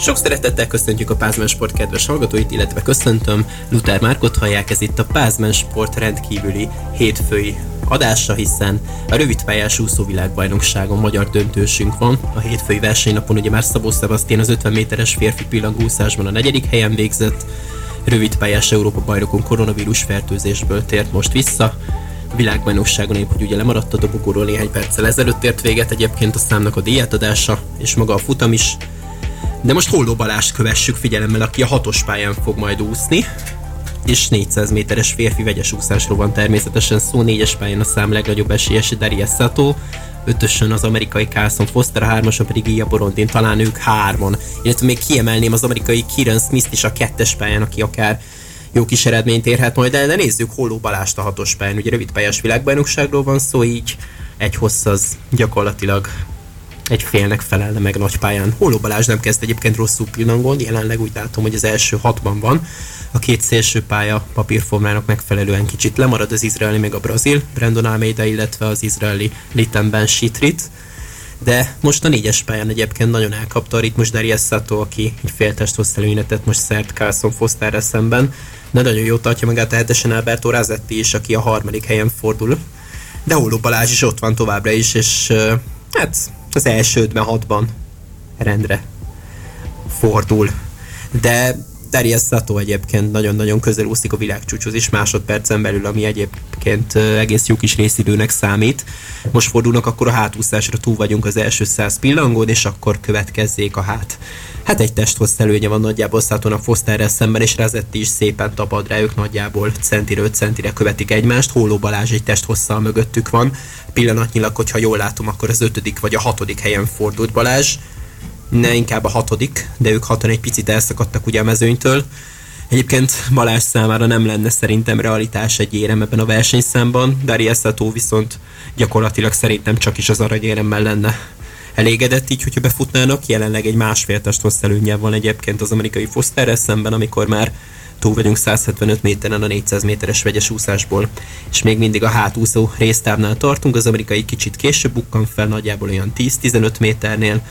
Sok szeretettel köszöntjük a Pázmen Sport kedves hallgatóit, illetve köszöntöm Luther Márkot hallják, ez itt a Pázmen Sport rendkívüli hétfői adása, hiszen a rövidpályás úszóvilágbajnokságon magyar döntősünk van. A hétfői versenynapon ugye már Szabó Sebastian az 50 méteres férfi pillangúszásban a negyedik helyen végzett, rövidpályás Európa bajnokon koronavírus fertőzésből tért most vissza. Világbajnokságon épp, hogy ugye lemaradt a dobogóról néhány perccel ezelőtt ért véget egyébként a számnak a díjátadása, és maga a futam is. De most Holló Balást kövessük figyelemmel, aki a hatos pályán fog majd úszni. És 400 méteres férfi vegyes úszásról van természetesen szó, négyes pályán a szám legnagyobb esélyes Darius Sato, ötösön az amerikai Carson Foster, hármason pedig Ia Borondin, talán ők hárman. Illetve még kiemelném az amerikai Kieran Smith is a kettes pályán, aki akár jó kis eredményt érhet majd el, de nézzük Holló Balást a hatos pályán. Ugye rövid pályás világbajnokságról van szó, így egy hossz az gyakorlatilag egy félnek felelne meg nagy pályán. Holló Balázs nem kezd egyébként rosszul pillangon, jelenleg úgy látom, hogy az első hatban van. A két szélső pálya papírformának megfelelően kicsit lemarad az izraeli meg a brazil, Brandon Almeida, illetve az izraeli Litemben Shitrit. De most a négyes pályán egyébként nagyon elkapta a ritmus Darius Sato, aki egy féltest hosszelőinetet most szert Carlson Fosterrel szemben. De nagyon jó tartja magát tehetesen Alberto Razetti is, aki a harmadik helyen fordul. De Holló Balázs is ott van továbbra is, és hát az első ötben, hatban rendre fordul. De Darius Sato egyébként nagyon-nagyon közel úszik a világcsúcshoz is másodpercen belül, ami egyébként egész jó kis részidőnek számít. Most fordulnak, akkor a hátúszásra túl vagyunk az első száz pillangón, és akkor következzék a hát. Hát egy testhoz előnye van nagyjából Szatonak Fosterrel szemben, és Razetti is szépen tapad rá, ők nagyjából centire 5 centire követik egymást. Hóló Balázs egy testhosszal mögöttük van. Pillanatnyilag, hogyha jól látom, akkor az ötödik vagy a hatodik helyen fordult Balázs ne inkább a hatodik, de ők hatan egy picit elszakadtak ugye a mezőnytől. Egyébként Balázs számára nem lenne szerintem realitás egy érem ebben a versenyszámban, Darius Sato viszont gyakorlatilag szerintem csak is az aranyéremmel lenne elégedett így, hogyha befutnának. Jelenleg egy másfél test előnyel van egyébként az amerikai Fosterrel szemben, amikor már túl vagyunk 175 méteren a 400 méteres vegyes úszásból, és még mindig a hátúszó résztávnál tartunk, az amerikai kicsit később bukkan fel, nagyjából olyan 10-15 méternél,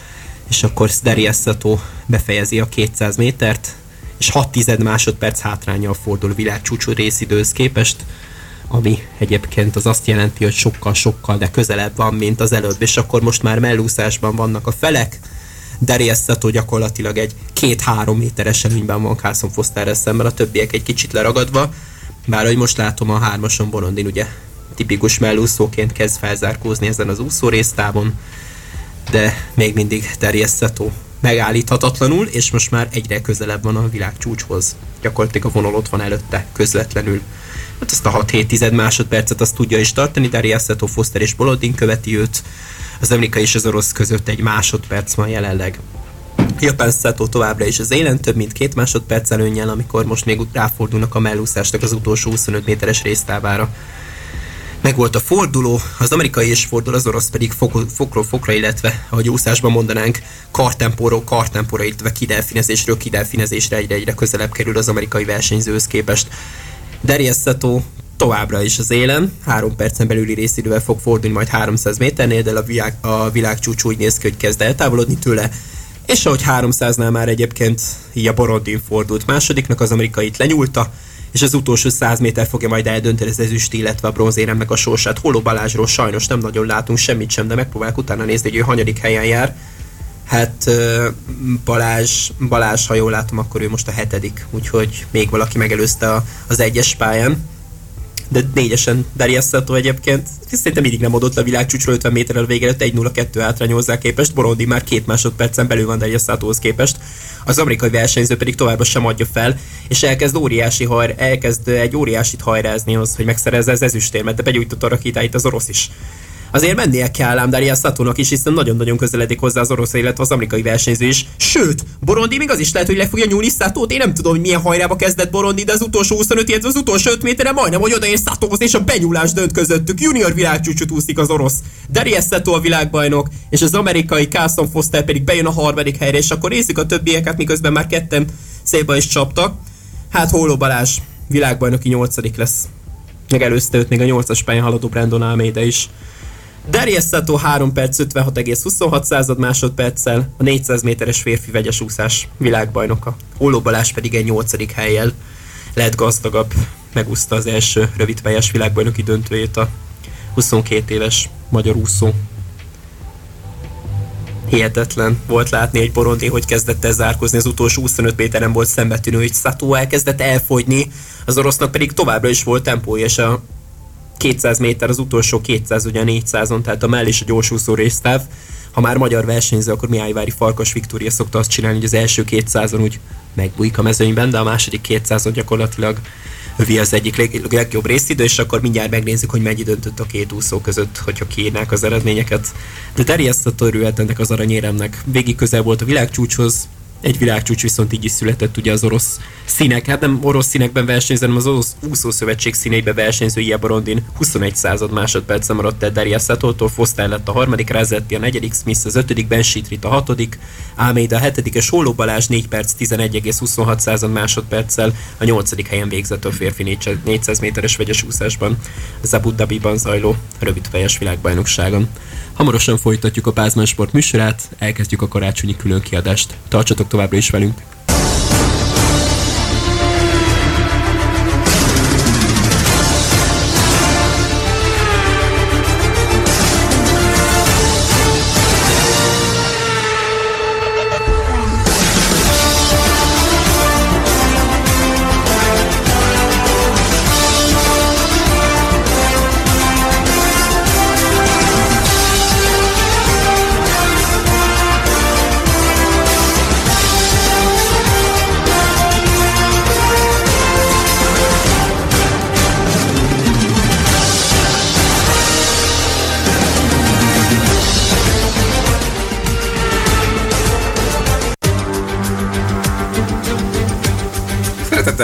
és akkor Darius Sato befejezi a 200 métert, és 6 tized másodperc hátrányjal fordul világcsúcsú részidőhöz képest, ami egyébként az azt jelenti, hogy sokkal-sokkal, de közelebb van, mint az előbb, és akkor most már mellúszásban vannak a felek, Darius Sato gyakorlatilag egy két-három méteres előnyben van Carson Fosterrel szemben, a többiek egy kicsit leragadva, bár hogy most látom a hármason Borondin ugye tipikus mellúszóként kezd felzárkózni ezen az úszó résztávon, de még mindig terjesztetó megállíthatatlanul, és most már egyre közelebb van a világcsúcshoz. Gyakorlatilag a vonal ott van előtte, közvetlenül. Hát azt a 6-7 másodpercet azt tudja is tartani, Darius Seto, Foster és Bolodin követi őt. Az amerikai és az orosz között egy másodperc van jelenleg. Japán Seto továbbra is az élen, több mint két másodperc előnyel, amikor most még ráfordulnak a mellúszásnak az utolsó 25 méteres résztávára meg volt a forduló, az amerikai is fordul, az orosz pedig fok, fokról fokra, illetve ahogy úszásban mondanánk, kartempóról kartempóra, illetve kidelfinezésről kidelfinezésre egyre-egyre közelebb kerül az amerikai versenyzőhöz képest. Darius továbbra is az élen, három percen belüli részidővel fog fordulni majd 300 méternél, de a, világ, a világcsúcs úgy néz ki, hogy kezd eltávolodni tőle, és ahogy 300-nál már egyébként így a Borodin fordult másodiknak, az amerikait lenyúlta, és az utolsó 100 méter fogja majd eldönteni az ezüst, illetve a bronzéremnek a sorsát. Holó Balázsról sajnos nem nagyon látunk semmit sem, de megpróbálok utána nézni, hogy ő hanyadik helyen jár. Hát Balázs, Balázs, ha jól látom, akkor ő most a hetedik, úgyhogy még valaki megelőzte az egyes pályán de négyesen Darius Sato egyébként szerintem mindig nem adott le a világcsúcsról 50 méterrel végre 1-0-2 hátrányol hozzá képest, Borondi már két másodpercen belül van Darius Satohoz képest, az amerikai versenyző pedig továbbra sem adja fel, és elkezd óriási hajr, elkezd egy óriásit hajrázni az, hogy megszerezze az ezüstérmet, de begyújtott a rakétáit az orosz is azért mennie kell ám Darius Satónak is, hiszen nagyon-nagyon közeledik hozzá az orosz, illetve az amerikai versenyző is. Sőt, Borondi még az is lehet, hogy le fogja nyúlni Satót. Én nem tudom, hogy milyen hajrába kezdett Borondi, de az utolsó 25, illetve az utolsó 5 méterre majdnem, hogy odaér Satóhoz, és a benyúlás dönt közöttük. Junior világcsúcsot úszik az orosz. Darius Sato a világbajnok, és az amerikai Carson Foster pedig bejön a harmadik helyre, és akkor nézzük a többieket, miközben már ketten szépen is csaptak. Hát Hóló Balázs világbajnoki nyolcadik lesz. Megelőzte őt még a nyolcas pályán haladó Brandon Almeida is Darius Sato 3 perc 56,26 század másodperccel, a 400 méteres férfi vegyes úszás világbajnoka. Óló Balázs pedig egy 8. helyjel lett gazdagabb, megúszta az első rövidpályás világbajnoki döntőjét a 22 éves magyar úszó. Hihetetlen volt látni egy borondi, hogy kezdett el zárkozni, az utolsó 25 méteren volt szembetűnő, hogy Sato elkezdett elfogyni, az orosznak pedig továbbra is volt tempója, és a 200 méter, az utolsó 200 ugye 400-on, tehát a mell és a gyorsúszó résztáv. Ha már magyar versenyző, akkor Mihályvári Farkas Viktória szokta azt csinálni, hogy az első 200-on úgy megbújik a mezőnyben, de a második 200-on gyakorlatilag övi az egyik leg, legjobb részidő, és akkor mindjárt megnézzük, hogy mennyi döntött a két úszó között, hogyha kiírnák az eredményeket. De terjesztett örülhet ennek az aranyéremnek. Végig közel volt a világcsúcshoz, egy világcsúcs viszont így is született ugye az orosz színek, hát nem orosz színekben versenyző, hanem az orosz úszószövetség színeibe versenyző Ia Borondin 21 század másodperc maradt el Daria Satoltól, Foster lett a harmadik, Razetti a negyedik, Smith az ötödik, Ben a hatodik, Almeida a hetedik, és Sóló Balázs 4 perc 11,26 század másodperccel a nyolcadik helyen végzett a férfi 400 méteres vegyes úszásban. Az Abu Dhabiban zajló rövidfejes világbajnokságon. Hamarosan folytatjuk a Pázmán Sport műsorát, elkezdjük a karácsonyi különkiadást. Tartsatok továbbra is velünk!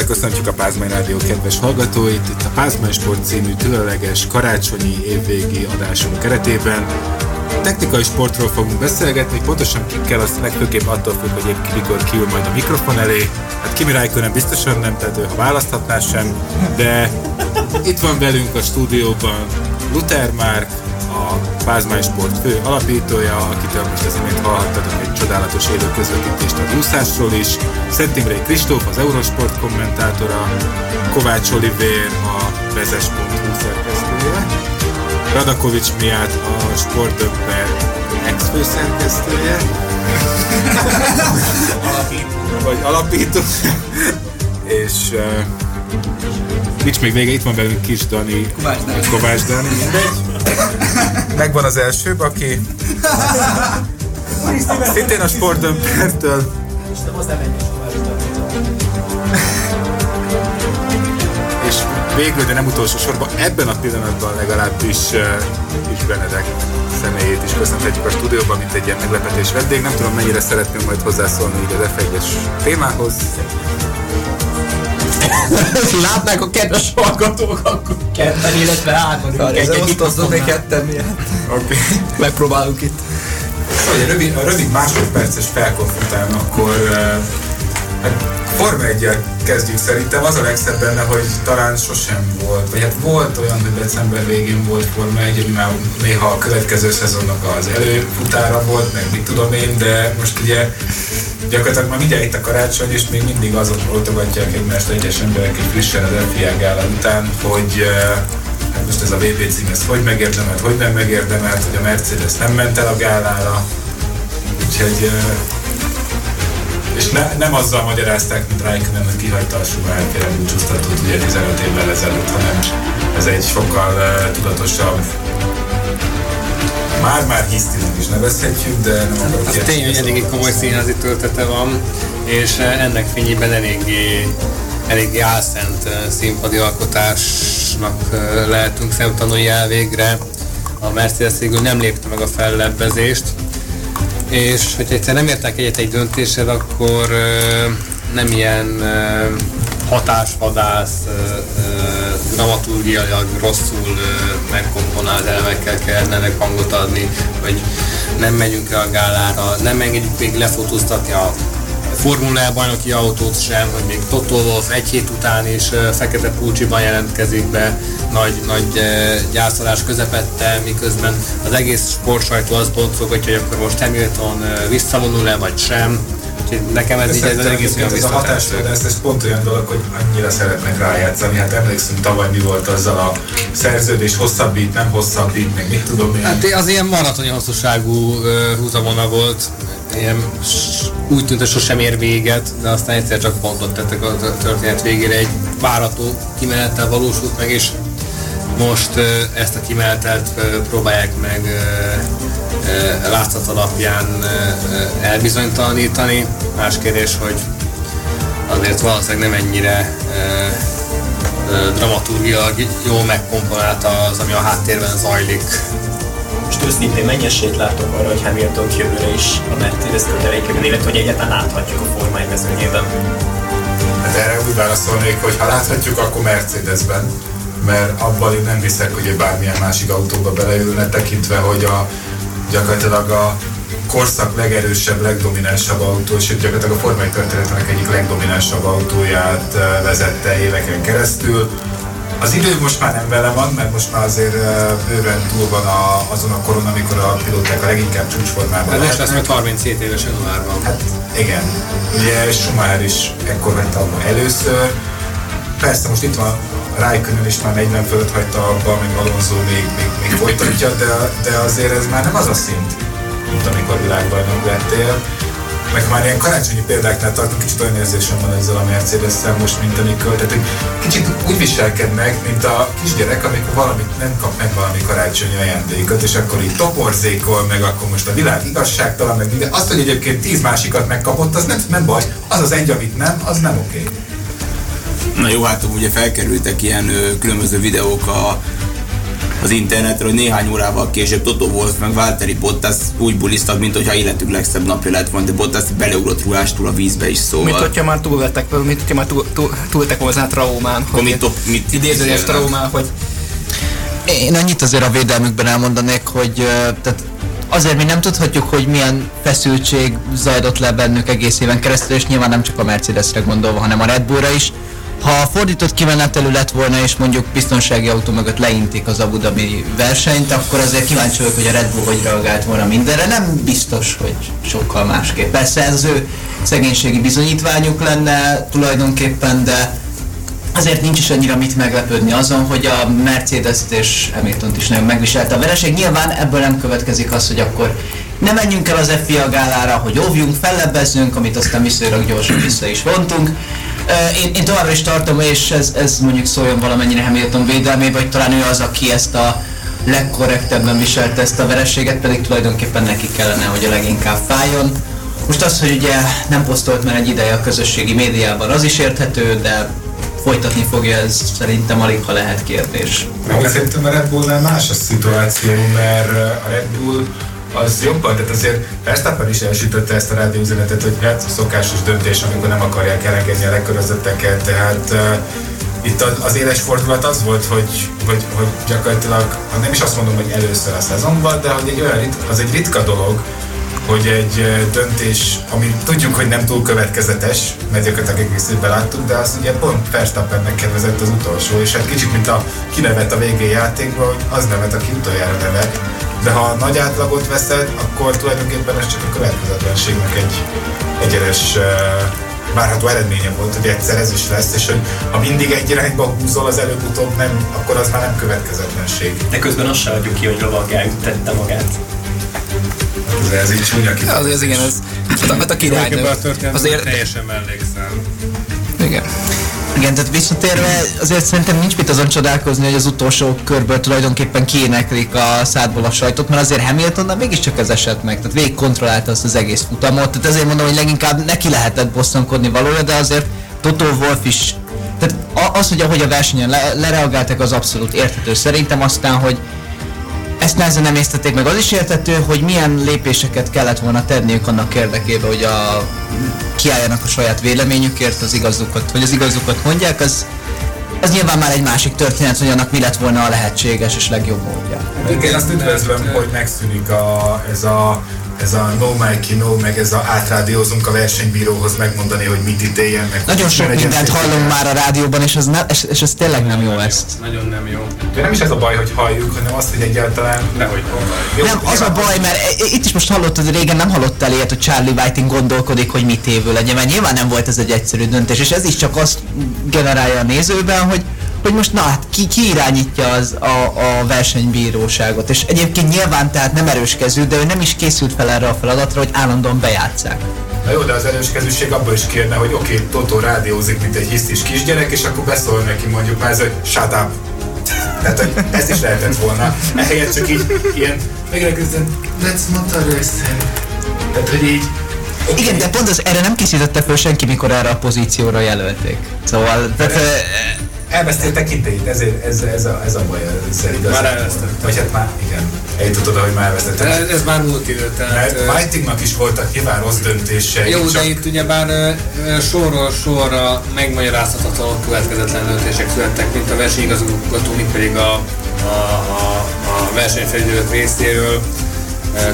Köszöntjük a Pázmány Rádió kedves hallgatóit. Itt a Pázmány Sport című különleges karácsonyi évvégi adásunk keretében technikai sportról fogunk beszélgetni, pontosan kikkel, azt legfőképp attól függ, hogy épp mikor kiül majd a mikrofon elé. Hát Kimi Räikkönen biztosan nem, tehát ő, ha választhatná sem, de itt van velünk a stúdióban Luther Márk, a Pázmány Sport fő alapítója, akitől most az imént hallhattatok egy csodálatos élő közvetítést a úszásról is, Szent Imrei Kristóf, az Eurosport kommentátora, Kovács Olivér, a vezes.hu szerkesztője, Radakovics miatt a Sportdöbber ex-főszerkesztője, vagy alapító, és uh, nincs még vége, itt van velünk Kis Dani, Kovács Dani, Kovács Dani mindegy. Megvan az első, aki szintén a Sportdömpertől és végül, de nem utolsó sorban, ebben a pillanatban legalábbis uh, is Benedek személyét is köszönhetjük a stúdióban, mint egy ilyen meglepetés vendég. Nem tudom, mennyire szeretném majd hozzászólni így az f témához. Látnák a kedves hallgatók, akkor ketten, illetve még ketten miatt. Oké. Okay. Megpróbálunk itt. Szóval a rövid, a rövid másodperces felkonf után akkor hát Forma 1 kezdjük szerintem. Az a legszebb benne, hogy talán sosem volt, vagy hát volt olyan, hogy december végén volt Forma 1, ami már néha a következő szezonnak az előfutára volt, meg mit tudom én, de most ugye gyakorlatilag már mindjárt itt a karácsony, és még mindig azon voltogatják egymást egyes emberek egy frissen az FIA gála után, hogy hát most ez a VB cím, ez hogy megérdemelt, hogy nem megérdemelt, hogy a Mercedes nem ment el a gálára, úgyhogy és ne, nem azzal magyarázták, mint Raikkonen, hogy kihagyta a Schumacher búcsúztatót ugye 15 évvel ezelőtt, hanem ez egy sokkal uh, tudatosabb már-már hisztinek is nevezhetjük, de nem akarok Az tény, hogy eléggé komoly színházi töltete van, és ennek fényében eléggé, eléggé álszent színpadi alkotásnak lehetünk szemtanulni el végre. A Mercedes végül nem lépte meg a fellebbezést, és hogyha egyszer nem értek egyet egy döntéssel, akkor nem ilyen hatásvadász, dramaturgiailag rosszul megkomponált elemekkel kellene hangot adni, vagy nem megyünk el a gálára, nem engedjük még lefotóztatni a Formula bajnoki autót sem, hogy még Toto Wolff egy hét után is fekete pulcsiban jelentkezik be, nagy, nagy gyászolás közepette, miközben az egész sportsajtó az boncogatja, hogy akkor most Hamilton visszavonul-e vagy sem. Úgyhogy nekem ez, így, ez az egész ez a hatás, de ez, pont olyan dolog, hogy annyira szeretnek rájátszani. Hát emlékszünk tavaly mi volt azzal a szerződés hosszabbít, nem hosszabbít, meg mit tudom én. Hát az ilyen maratoni hosszúságú húzavona volt, ilyen úgy tűnt, hogy sosem ér véget, de aztán egyszer csak pontot tettek a történet végére, egy várató kimenettel valósult meg, és most ezt a kimenetet próbálják meg látszat alapján elbizonytalanítani. Más kérdés, hogy azért valószínűleg nem ennyire dramaturgilag jól megkomponálta az, ami a háttérben zajlik. Most őszintén mennyi esélyt látok arra, hogy Hamilton jövőre is a Mercedes kötelékében, illetve hogy egyáltalán láthatjuk a formáj mezőnyében? Hát erre úgy válaszolnék, hogy ha láthatjuk, akkor Mercedesben mert abban én nem hiszek, hogy bármilyen másik autóba beleülne, tekintve, hogy a, gyakorlatilag a korszak legerősebb, legdominánsabb autó, sőt gyakorlatilag a formai történetek egyik legdominánsabb autóját vezette éveken keresztül. Az idő most már nem vele van, mert most már azért bőven túl van a, azon a koron, amikor a pilóták a leginkább csúcsformában hát most lesz majd 37 éves januárban. Hát igen, ugye Schumacher is ekkor vette abban először. Persze most itt van Raikkonen is már 40 fölött hagyta abba, még Alonso még, még, még folytatja, de, de azért ez már nem az a szint, mint amikor világbajnok lettél. Meg már ilyen karácsonyi példáknál tartunk, kicsit olyan érzésem van ezzel a mercedes most, mint amikor, tehát kicsit úgy viselkednek, mint a kisgyerek, amikor valamit nem kap meg valami karácsonyi ajándékot, és akkor így toporzékol, meg akkor most a világ igazságtalan, meg minden. Azt, hogy egyébként tíz másikat megkapott, az nem, nem baj, az az egy, amit nem, az nem oké. Okay. Na jó, hát ugye felkerültek ilyen ö, különböző videók a, az internetre, hogy néhány órával később Toto Wolff meg Valtteri Bottas úgy buliztak, mint hogyha életük legszebb napja lett volna, de Bottas beleugrott ruhástól a vízbe is szóval. Mint hogyha már túl lettek, mint hogyha már túl, túl, túl lettek volna a traumán. Hogy mit, mit idézőjes traumán, hogy én annyit azért a védelmükben elmondanék, hogy tehát azért mi nem tudhatjuk, hogy milyen feszültség zajlott le bennük egész éven keresztül, és nyilván nem csak a Mercedesre gondolva, hanem a Red Bullra is ha fordított kimenetelő lett volna, és mondjuk biztonsági autó mögött leintik az Abu Dhabi versenyt, akkor azért kíváncsi vagyok, hogy a Red Bull hogy reagált volna mindenre. Nem biztos, hogy sokkal másképp. Persze ez az ő szegénységi bizonyítványuk lenne tulajdonképpen, de azért nincs is annyira mit meglepődni azon, hogy a Mercedes-t és hamilton is nagyon megviselte a vereség. Nyilván ebből nem következik az, hogy akkor ne menjünk el az FIA gálára, hogy óvjunk, fellebbezzünk, amit aztán viszonylag gyorsan vissza is vontunk. Én, én továbbra is tartom, és ez, ez mondjuk szóljon valamennyire Hamilton védelmébe, hogy talán ő az, aki ezt a legkorrektebben viselte ezt a vereséget, pedig tulajdonképpen neki kellene, hogy a leginkább fájjon. Most az, hogy ugye nem posztolt már egy ideje a közösségi médiában, az is érthető, de folytatni fogja, ez szerintem alig ha lehet kérdés. Meg szerintem a Red Bullnál más a szituáció, mert a Red Bull az jobban, tehát azért Verstappen is elsütötte ezt a rádióüzenetet, hogy hát szokásos döntés, amikor nem akarják elengedni a legkörözetteket, tehát uh, itt az éles fordulat az volt, hogy, hogy, hogy gyakorlatilag, nem is azt mondom, hogy először a szezonban, de hogy egy olyan, az egy ritka dolog, hogy egy döntés, ami tudjuk, hogy nem túl következetes, mert gyakorlatilag egész évben láttuk, de az ugye pont Verstappennek kedvezett az utolsó, és hát kicsit mint a kinevet a végén játékban, hogy az nevet, aki utoljára nevet. De ha a nagy átlagot veszed, akkor tulajdonképpen ez csak a következetlenségnek egy egyenes várható eredménye volt, hogy egyszer ez is lesz, és hogy ha mindig egy irányba húzol, az előbb-utóbb nem, akkor az már nem következetlenség. De közben azt se adjuk ki, hogy Lovagág tette magát. De ez így csúnya ki. Az, az igen, ez hát, hát a királynő. Azért teljesen mellékszám. Igen. Igen, tehát visszatérve, azért szerintem nincs mit azon csodálkozni, hogy az utolsó körből tulajdonképpen kiéneklik a szádból a sajtot, mert azért Hamiltonnal mégiscsak ez esett meg, tehát végig kontrollálta azt az egész futamot, tehát ezért mondom, hogy leginkább neki lehetett bosszankodni valója, de azért Toto Wolf is, tehát az, hogy ahogy a versenyen le, lereagáltak, az abszolút érthető. Szerintem, aztán, hogy ezt nehezen nem észtették meg. Az is értető, hogy milyen lépéseket kellett volna tenniük annak érdekében, hogy a, kiálljanak a saját véleményükért, az igazukat, hogy az igazukat mondják, az, az nyilván már egy másik történet, hogy annak mi lett volna a lehetséges és legjobb módja. Igen, azt üdvözlöm, hogy megszűnik a, ez a ez a no Mikey no, meg ez a átrádiózunk a versenybíróhoz megmondani, hogy mit ítéljen meg. Nagyon sok mindent hallunk már a rádióban, és ez, ne, és, és ez tényleg nem jó ezt. Nagyon nem jó. De nem is ez a baj, hogy halljuk, hanem az, hogy egyáltalán... Nehogy Jó, Nem, az a baj, mert itt is most hallottad, régen nem hallottál ilyet, hogy Charlie Whiting gondolkodik, hogy mit évő legyen, mert nyilván nem volt ez egy egyszerű döntés, és ez is csak azt generálja a nézőben, hogy hogy most na hát ki, ki irányítja az a, a versenybíróságot, és egyébként nyilván tehát nem erős kezű, de ő nem is készült fel erre a feladatra, hogy állandóan bejátszák. Na jó, de az erőskezűség abból is kérne, hogy oké, okay, Totó rádiózik, mint egy hisztis kisgyerek, és akkor beszól neki mondjuk már ez, hogy shut up. Tehát, hogy ezt is lehetett volna. Ehelyett csak így ilyen megreküzdön, let's not listen. Tehát, hogy így okay. Igen, de pont az erre nem készítette föl senki, mikor erre a pozícióra jelölték. Szóval, tehát, ö, elvesztél tekintélyt, ezért ez, ez, a, ez a baj ezzel igazán. Már elvesztette. Vagy hát már, igen. Eljutott oda, hogy már elvesztettem. Ez, ez már múlt idő, tehát... Mert Whitingnak is voltak nyilván rossz döntései, Jó, csak de itt ugyebár sorról sorra megmagyarázhatatlan következetlen döntések születtek, mint a versenyigazgató, mint pedig a, a, a, a versenyfelügyelők részéről.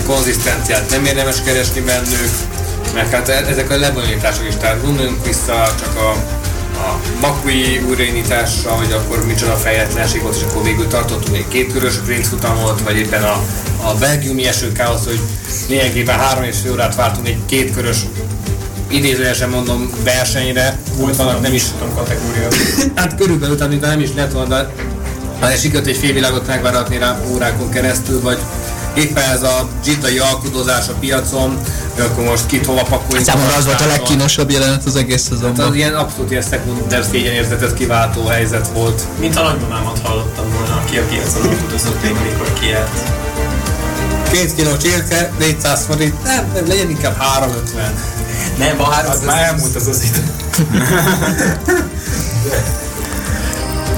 Konzisztenciát nem érdemes keresni bennük, mert hát e- ezek a lebonyolítások is, tehát gondoljunk vissza csak a, a Makui újraindításra, hogy akkor micsoda fejletlenség volt, és akkor végül tartottunk egy kétkörös sprint futamot, vagy éppen a, a belgiumi esőkáosz, hogy lényegében három és fél órát vártunk egy kétkörös idézőesen mondom versenyre, volt vannak nem is kategória. hát körülbelül, tehát nem is lett volna, de ha sikerült egy félvilágot megváratni rá órákon keresztül, vagy éppen ez a zsiddai alkudozás a piacon, akkor most kit hova pakoljuk. számomra az volt a legkínosabb jelenet az egész Hát az szezonban. ilyen abszolút ilyen szekunder szégyenérzetet kiváltó helyzet volt. Mint a nagymamámat hallottam volna, aki a piacon autózott még, amikor kiállt. Két kiló csirke, 400 forint, nem, nem, legyen inkább 350. Nem, a három... az már elmúlt az az idő.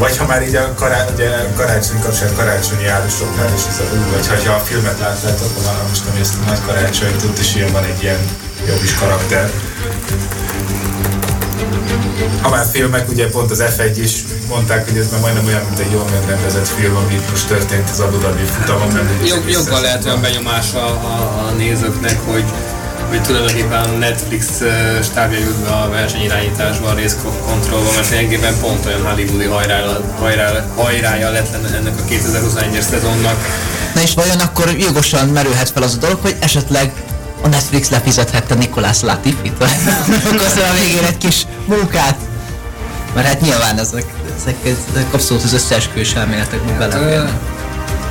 Vagy ha már így a kará, ugye karácsony kapcsán karácsonyi árusoknál is ez a vagy ha a filmet láttátok, akkor már most nem a nagy karácsonyt, ott is ilyen van egy ilyen jobb is karakter. Ha már filmek, ugye pont az F1 is mondták, hogy ez már majdnem olyan, mint egy jól megrendezett film, ami itt most történt az Abu Dhabi futamon. Jog, joggal lehet olyan benyomása a, a nézőknek, hogy hogy tulajdonképpen a Netflix stábja jut be a versenyirányításba, a race controlba, mert lényegében pont olyan hollywoodi hajrája, hajrája, hajrája lett ennek a 2021-es szezonnak. Na és vajon akkor jogosan merülhet fel az a dolog, hogy esetleg a Netflix lefizethette Nikolás Latifit? Okozza a végén egy kis munkát? Mert hát nyilván ezek, ezek, ezek abszolút az összeesküvés elméletekbe Ö, beleférnek.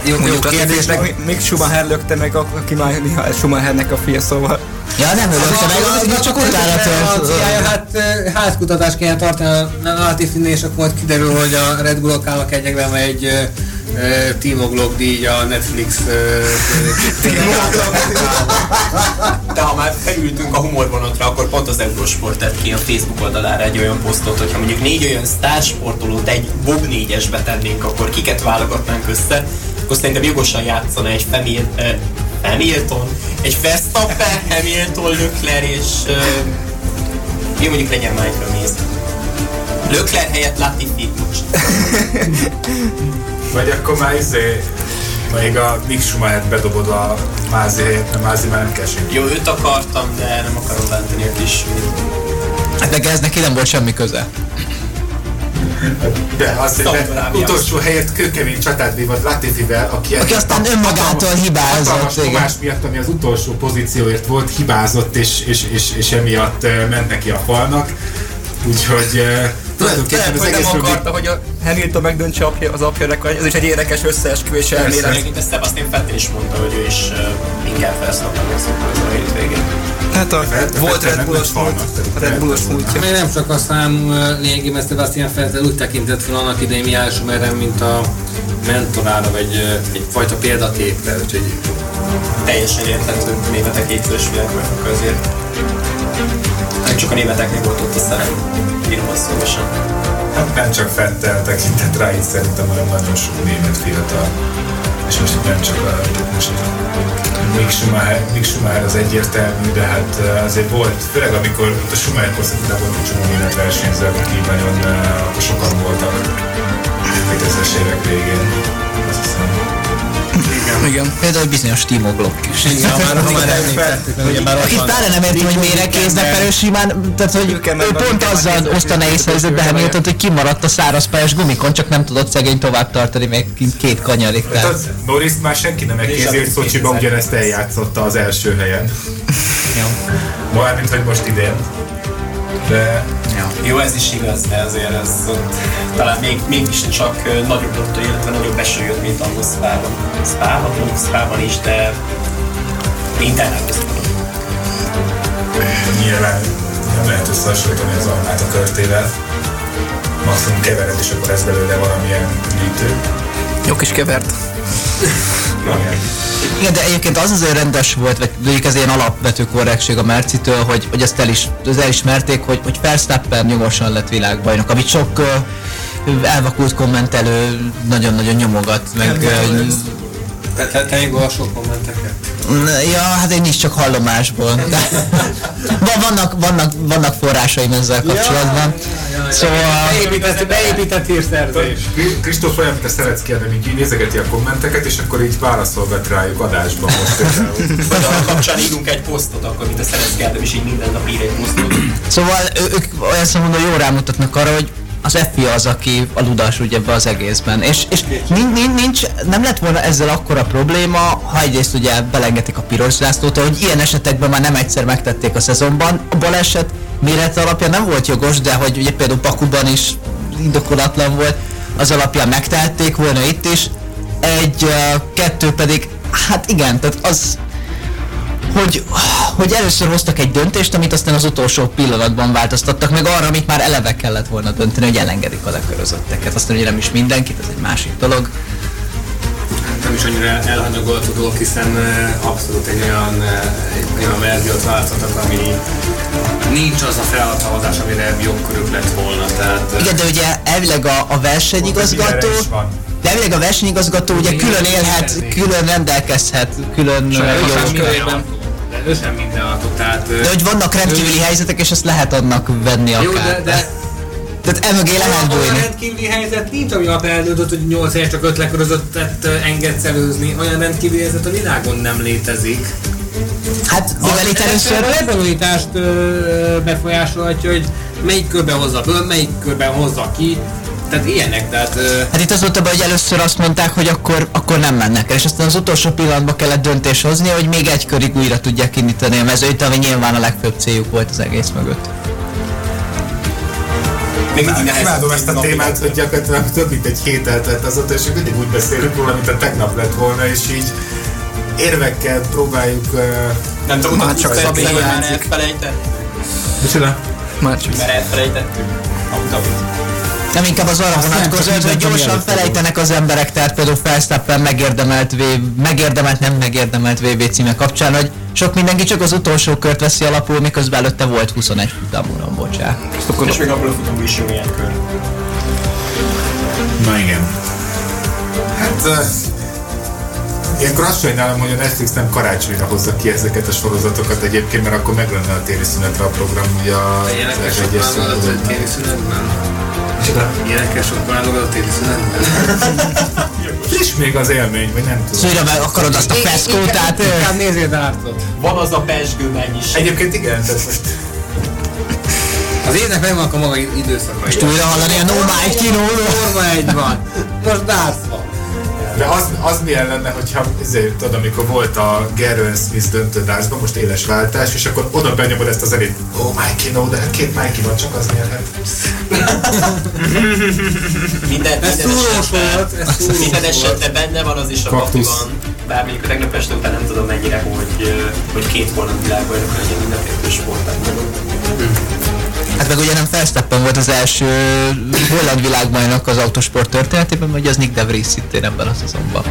Jó, jó kérdés, meg Mi- Mick Schumacher lökte meg, aki már Mihály Schumachernek a fia, szóval Ja, nem örültem meg, az, az csak utána tört. Hát házkutatást kéne tartani a Latifinnél, és akkor majd kiderül, hogy a Red Bullok állnak egyekben, vagy egy ö, Timoglog díj a Netflix De ha már felültünk a humorvonatra, akkor pont az Eurosport tett ki a Facebook oldalára egy olyan posztot, hogyha mondjuk négy olyan sztársportolót egy Bob 4-esbe tennénk, akkor kiket válogatnánk össze, akkor szerintem jogosan játszana egy uh, Hamilton, egy Verstappen, Hamilton, Leclerc és uh, jó mondjuk legyen már egy Ramirez. Leclerc helyett Latifi most. Vagy akkor már izé, még a Mick Schumacher bedobod a Mázi helyett, mert Mázi már nem kell senki. Jó, őt akartam, de nem akarom bántani a kis Hát meg ez neki nem volt semmi köze. De az, hogy Szaudarábia. utolsó helyért kőkemény csatát vívott Latifivel, aki, Aki aztán önmagától hibázott, Hatalmas nyomás miatt, ami az utolsó pozícióért volt, hibázott, és, és, és, és emiatt eh, ment neki a falnak. Úgyhogy eh, tulajdonképpen az hogy nem egész rövid- akarta, hogy a Hamilton megdöntse apja, az apja rekord. Ez is egy érdekes összeesküvés elmélet. Egyébként ezt Sebastian Vettel is mondta, hogy ő is lesz akkor ez a hétvégén. Hát a volt Red nem Bullos múlt, Red Bullos múltja. Még nem csak a szám ö, lényegében Sebastian Vettel úgy tekintett fel annak idején Mihály Schumacher, mint a mentorára, vagy egyfajta példaképre, úgyhogy Teljesen érthető németek hétfős világbajnok azért. Nem csak a németeknek volt ott a szerep, írva szóval Hát nem csak Fettel tekintett rá, itt szerintem, hanem nagyon sok német fiatal. És most nem csak a, most Mick Schumacher, Mick Schumacher az egyértelmű, de hát eh, azért volt, főleg amikor a Schumacher korszakban volt egy csomó német versenyző, akik nagyon eh, sokan voltak 2000-es évek végén, azt hiszem. Igen. Például bizonyos Timo Glock is. Igen, már, ha már említettük, mert ugye már ott Akit van. pláne nem értem, hogy miért kéznek, mert ő simán, tehát hogy ő pont azzal hozta nehéz helyzetbe Hamilton, hogy kimaradt a szárazpályás gumikon, csak nem tudott szegény tovább tartani még két kanyarig. Hát Norris már senki nem megkézi, hogy Szocsiba ugyanezt eljátszotta az első helyen. Mármint, hogy most idén. De Jó, ez is igaz, de azért ez ott talán még, mégiscsak ö, nagyobb lotto, illetve nagyobb eső jött, mint annól Spában. Spában, mondjuk Spában is, de Indianapolisban. nyilván nem lehet összehasonlítani az almát a körtével. Maximum kevered, és akkor ez belőle valamilyen üdítő. Jó kis kevert. Igen, de egyébként az azért rendes volt, vagy mondjuk ez ilyen alapvető korrektség a Mercitől, hogy, hogy ezt el is, az elismerték, hogy, hogy Verstappen nyugosan lett világbajnok, amit sok elvakult kommentelő nagyon-nagyon nyomogat, meg... ö, Te, te, te olvasol kommenteket? Ja, hát én is csak hallomásból. De, van, vannak, vannak, vannak forrásaim ezzel kapcsolatban. Szóval... Beépített, beépített hírszerzés. Kristóf olyan, mint a szeretsz hogy így nézegeti a kommenteket, és akkor így válaszolgat rájuk adásban most. Vagy a kapcsán írunk egy posztot, akkor mint a Szeretsz Gárdem is így minden nap ír egy posztot. Szóval ők olyan szempontból jól rámutatnak arra, hogy az FI az, aki a ugye ebbe az egészben. És, és nincs, nincs, nem lett volna ezzel akkora probléma, ha egyrészt ugye belengetik a piros zászlót, hogy ilyen esetekben már nem egyszer megtették a szezonban. A baleset méret alapján nem volt jogos, de hogy ugye például Bakuban is indokolatlan volt, az alapján megtehették volna itt is. Egy, kettő pedig, hát igen, tehát az, hogy, hogy először hoztak egy döntést, amit aztán az utolsó pillanatban változtattak meg arra, amit már eleve kellett volna dönteni, hogy elengedik a lekörözötteket. Aztán ugye nem is mindenkit, ez egy másik dolog. Nem is annyira elhanyagolható dolog, hiszen abszolút egy olyan, egy olyan verziót választottak, ami nincs az a felhatalmazás, amire jogkörük lett volna. Tehát, eh, Igen, de ugye elvileg a, a versenyigazgató, van. De elvileg a versenyigazgató ugye külön élhet, külön rendelkezhet, külön mindenható. De ő sem mindenható, tehát... eh, De hogy vannak rendkívüli helyzetek, és ezt lehet annak venni Jó, akár. de, de Tehát emögé lehet olyan bújni. rendkívüli helyzet nincs, ami alapján eldöntött, hogy 8 helyes csak 5 lekörözöttet engedsz előzni. Olyan rendkívüli helyzet a világon nem létezik. Hát mivel itt A először... lebonyolítást ö, befolyásolhatja, hogy melyik körben hozza föl, melyik körben hozza ki. Tehát ilyenek, tehát... Ö, Hát itt az volt a baj, hogy először azt mondták, hogy akkor, akkor nem mennek el, és aztán az utolsó pillanatban kellett döntés hozni, hogy még egy körig újra tudják indítani a mezőt, ami nyilván a legfőbb céljuk volt az egész mögött. Még mindig nehéz. Imádom ezt a témát, hogy gyakorlatilag több mint egy hét eltelt azóta, és mindig úgy beszélünk róla, mint a tegnap lett volna, és így érvekkel próbáljuk... Uh, Nem tudom, Már hogy csak Szabi már elfelejtett. Micsoda? Már csak. Mert elfelejtettük. Abu. Nem inkább az arra vonatkozott, hogy gyorsan felejtenek az emberek, tehát például Felsztappen megérdemelt, v, megérdemelt, nem megérdemelt VB címe kapcsán, hogy sok mindenki csak az utolsó kört veszi alapul, miközben előtte volt 21 futamon, bocsánat. És még abból a futamból is jó ilyen kör. Na igen. Hát... Uh, Ilyenkor azt sajnálom, hogy a Netflix nem karácsonyra hozza ki ezeket a sorozatokat egyébként, mert akkor meg lenne a téli szünetre a program, ugye a egyes válogatott sorozatnál. téli szünetben. Ilyenekkel sok válogatott téli szünetben. Friss még az élmény, vagy nem tudom. Szóval meg akarod azt a feszkót, tehát... Inkább nézzél Dartot. Van az a pesgő mennyiség. Egyébként igen, tehát most Az évnek megvan a maga időszaka. Most újra hallani a No My Kino Forma egy van. Most Dart van. De az, az milyen lenne, hogyha ezért, tudod, amikor volt a Garen Smith döntő dárcban, most éles váltás, és akkor oda benyomod ezt a zenét. Ó, oh, Mikey, no, de hát két Mikey van, csak az nyerhet. Minden, Ez minden esetben, volt, ez minden volt. esetben benne van az is a pakliban. Bár mondjuk a tegnap este után nem tudom mennyire, hogy, hogy két holland világbajnok legyen mind a kettő sportágban. Hát meg ugye nem Felsztappen volt az első holland világbajnok az autosport történetében, vagy az Nick De Vries szintén ebben a szezonban.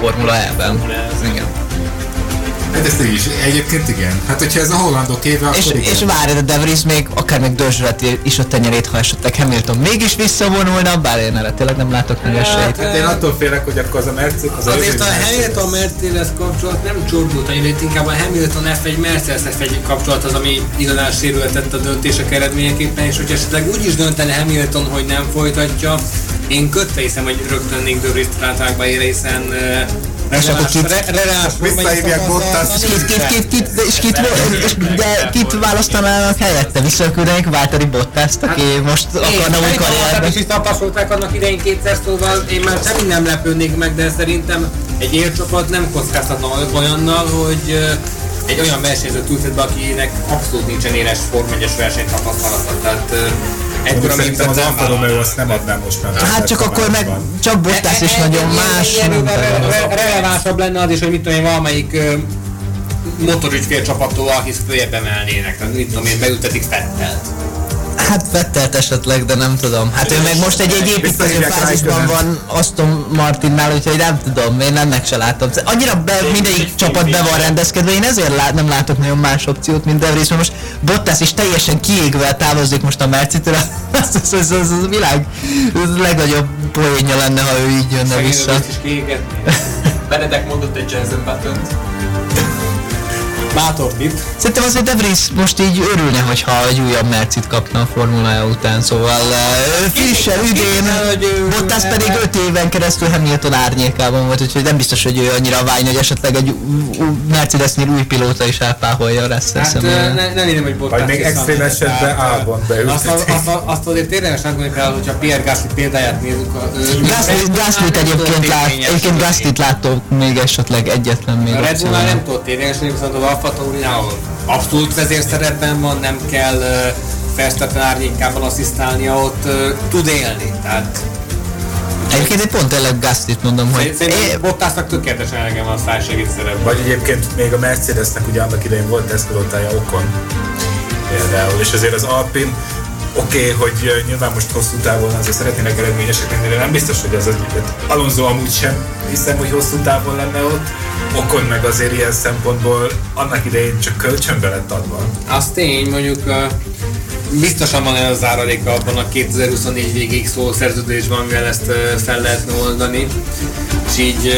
Formula E-ben. Igen. Hát ezt így is, egyébként igen. Hát hogyha ez a hollandok éve, És, akkor igen. és várj, a De Vries még akár még dörzsöleti is a tenyerét, ha esetleg Hamilton mégis visszavonulna, bár én erre tényleg nem látok meg esélyt. Hát én attól félek, hogy akkor az a Merci... Az Azért a Mercedes- Hamilton Mercedes kapcsolat nem csordult annyira, itt inkább a Hamilton F1 Mercedes F1 kapcsolat az, ami igazán sérültett a döntések eredményeképpen, és hogy esetleg úgy is döntene Hamilton, hogy nem folytatja, én kötve hiszem, hogy rögtön Nick de Vries rátákba ére, hiszen uh, És akkor kit, Visszahívják Bottas. kit, kit, kit, kit, és kit, és, de kit választanának helyette? Visszaküldenék Váltari Bottaszt, aki most akarna új karrierbe. is tapasztalták annak idején kétszer, szóval én már semmi nem lepődnék meg, de szerintem egy élcsapat nem kockáztatna olyannal, hogy egy olyan versenyzőt ültet be, akinek abszolút nincsen éles Form 1-es versenytapasztalata. Tehát ekkora Szerintem az Alfa. Romeo azt nem adnám most már. Hát csak akkor meg csak Bottas is nagyon más. Relevánsabb lenne az is, hogy mit tudom én, valamelyik motorügyfél csapattól, akit följebb emelnének. Tehát mit tudom én, beültetik Fettelt. Hát Vettelt esetleg, de nem tudom. Hát ő meg most egy, egy építkező fázisban van Aston Martinnál, úgyhogy nem tudom, én ennek se látom. Annyira be, mindegyik csapat be van rendezkedve, én ezért lát, nem látok nagyon más opciót, mint De Vries, mert most Bottas is teljesen kiégve távozik most a Mercitől, az, az, az, az, az világ az legnagyobb poénja lenne, ha ő így jönne Szegény vissza. Rossz is kiégetni. Benedek mondott egy Jensen button Bátor tipp. Szerintem azért De Vries most így örülne, hogyha egy újabb Mercit kapna a formulája után, szóval uh, Fischer idén, hogy ő- Bottas pedig 5 éven keresztül Hamilton árnyékában volt, úgyhogy nem biztos, hogy ő annyira vágy, hogy esetleg egy Mercedesnél új pilóta is elpáholja a Russell Hát szemben. ne, nem hinném, hogy Bottas Vagy még extrém esetben ö, A-ban azt, beültetik. azt, azt, azt azért érdemes látni kell, hogyha Pierre Gasly példáját nézzük. a- Gaslyt egyébként, lát, egyébként Gaslyt láttok még esetleg egyetlen még A Red Bullnál nem tudott érvényesülni, viszont az Alfa Taurinál abszolút vezérszerepben van, nem kell Verstappen árnyékában asszisztálnia, ott tud élni. Tehát Egyébként én pont tényleg Gaslyt mondom, hogy szerintem é, Bottasnak tökéletesen elegem van a szájsegédszerepben. Vagy egyébként még a Mercedesnek ugye annak idején volt tesztpilótája Okon. Például, és azért az Alpin oké, okay, hogy nyilván most hosszú távon azért szeretnének eredményesek lenni, de nem biztos, hogy az az Alonso amúgy sem hiszem, hogy hosszú távon lenne ott. Okon meg azért ilyen szempontból annak idején csak kölcsönbe lett adva. Az tény, mondjuk biztosan van olyan záradéka abban a 2024 végéig szóló szerződésben, amivel ezt fel lehetne oldani, és így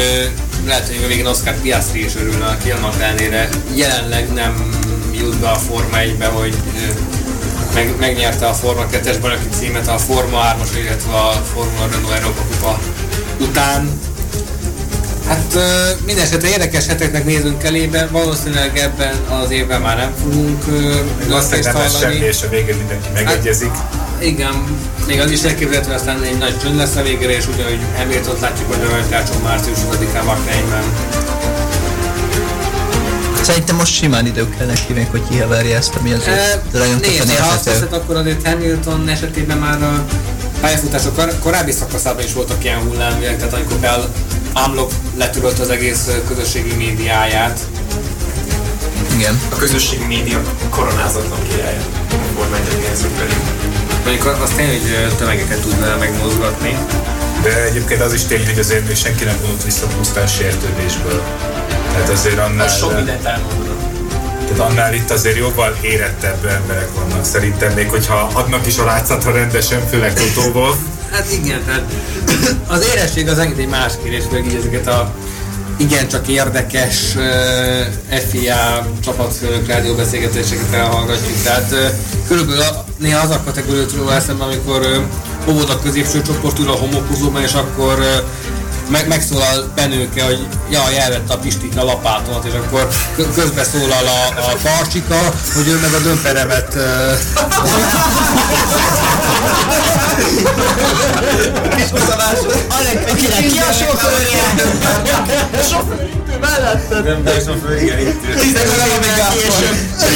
lehet, hogy a végén Oscar Piastri is örülne, aki annak ellenére jelenleg nem jut be a Forma 1-be, hogy meg, megnyerte a Forma 2-es bajnoki címet a Forma 3-as, illetve a Forma Renault Európa Kupa után. Hát uh, minden esetre érdekes heteknek nézünk elébe, valószínűleg ebben az évben már nem fogunk Valószínűleg nem lesz semmi, és a végén mindenki megegyezik. igen, még az is elképzelhető, hogy aztán egy nagy csönd lesz a végére, és ugyanúgy Hamilton látjuk majd a rajtrácson március 20-án Bakrányban. szerintem most simán idő kell neki még, hogy kiheverje ezt, ami az nagyon Nézd, ha azt teszed, akkor azért Hamilton esetében már a pályafutások kor- korábbi szakaszában is voltak ilyen hullámviek, tehát amikor Bell Amlok letörölt az egész közösségi médiáját, Igen. A közösségi média koronázatlan királya. A 1 nézzük pedig. mondjuk az tényleg hogy tömegeket tud ö, megmozgatni. De egyébként az is tény, hogy azért még senki nem vonult vissza pusztán sértődésből. Tehát azért annál, Az sok mindent elmondanak. tehát annál itt azért jóval érettebb emberek vannak. Szerintem még, hogyha adnak is a látszatra rendesen, főleg Totóból. Hát igen, tehát az éresség az egy más kérdés, meg így ezeket a igencsak érdekes uh, FIA csapatfőnök rádióbeszélgetéseket elhallgatjuk. Tehát uh, körülbelül a, néha az a kategória jut eszembe, amikor uh, óvod a középső a homokozóban, és akkor uh, meg, megszólal Benőke, hogy jaj, elvette a Pistit a lapátomat, és akkor kö- közbeszólal a, a Karcsika, hogy ő meg a dömperemet uh, Akinek ki a sofőrje?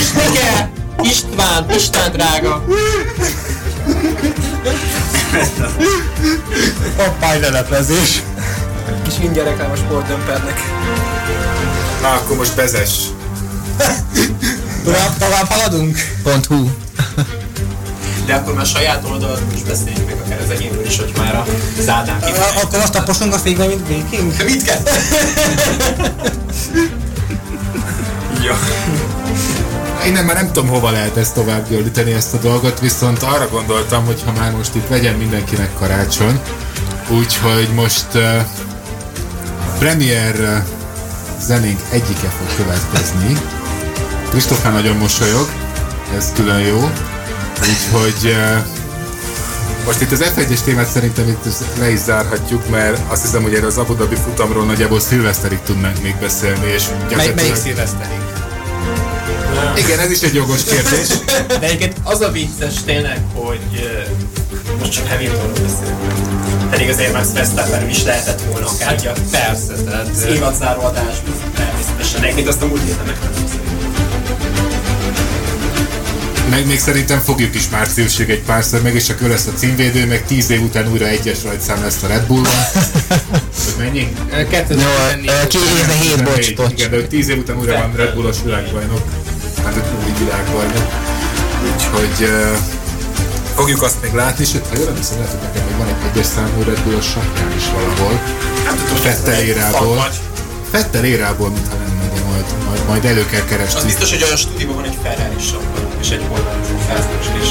Istike! István, István drága! hoppály leleplezés. Kis ingyen reklám a sportdömpernek. Na, akkor most bezes. Tovább, tovább haladunk? Pont hú. De akkor már saját oldaladról is beszéljünk meg akár az enyémről is, hogy már a Zádán A- Akkor azt taposunk a fékbe, mint Viking? Mit kell? ja. Innen már nem tudom, hova lehet ezt tovább gördíteni ezt a dolgot, viszont arra gondoltam, hogy ha már most itt legyen mindenkinek karácsony, úgyhogy most uh, premier uh, zenénk egyike fog következni. Kristóf már nagyon mosolyog, ez külön jó, úgyhogy uh, Most itt az F1-es témát szerintem itt le is zárhatjuk, mert azt hiszem, hogy erre az Abu Dhabi futamról nagyjából szilveszterig tudnánk még beszélni, és Mely, gyakorlatilag... melyik szilveszterig? Igen, ez is egy jogos kérdés. De egyébként az a vicces tényleg, hogy uh, most csak Hamiltonról beszélünk. Pedig azért Max Verstappen is lehetett volna akár ugye Persze, tehát az évadzáró adásban. Természetesen, egyébként azt a múlt héten meg Meg még szerintem fogjuk is márciusig egy párszor, meg is csak ő lesz a címvédő, meg tíz év után újra egyes rajtszám lesz a Red Bullon. Hogy mennyi? 2014 Jó, ki éve hét, bocs, Négy. bocs. Igen, de hogy tíz év után újra van Red Bullos világbajnok. Hát új világbajnok. Úgyhogy uh, fogjuk azt még látni, sőt, ha jól emlékszem, lehet, hogy nekem még van egy egyes számú Red sapkám is valahol. Nem tudom, Fettel érából. Fettel érából, mintha lenne, de majd, majd, majd elő kell Az keresni. biztos, hogy olyan stúdióban van egy Ferrari sapka, és egy holland fázdos, és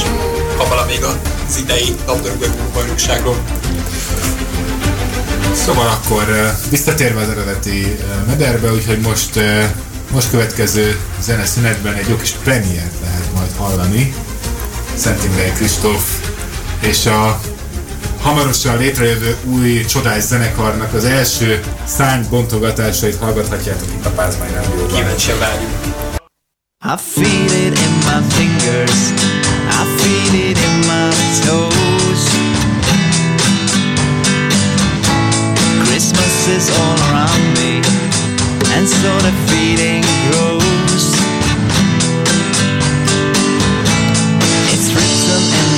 ha valamíg az idei labdarúgó bajnokságról. Szóval akkor uh, visszatérve az eredeti uh, mederbe, úgyhogy most, uh, most következő zeneszünetben egy jó kis premiért lehet majd hallani. Szentimlei Kristóf és a hamarosan létrejövő új csodás zenekarnak az első szány bontogatásait hallgathatjátok itt a Pázmány Rádióban. Kíváncsian várjuk. I feel it in my fingers, I feel it in my toes. Christmas is all around me, and so the feeling grows.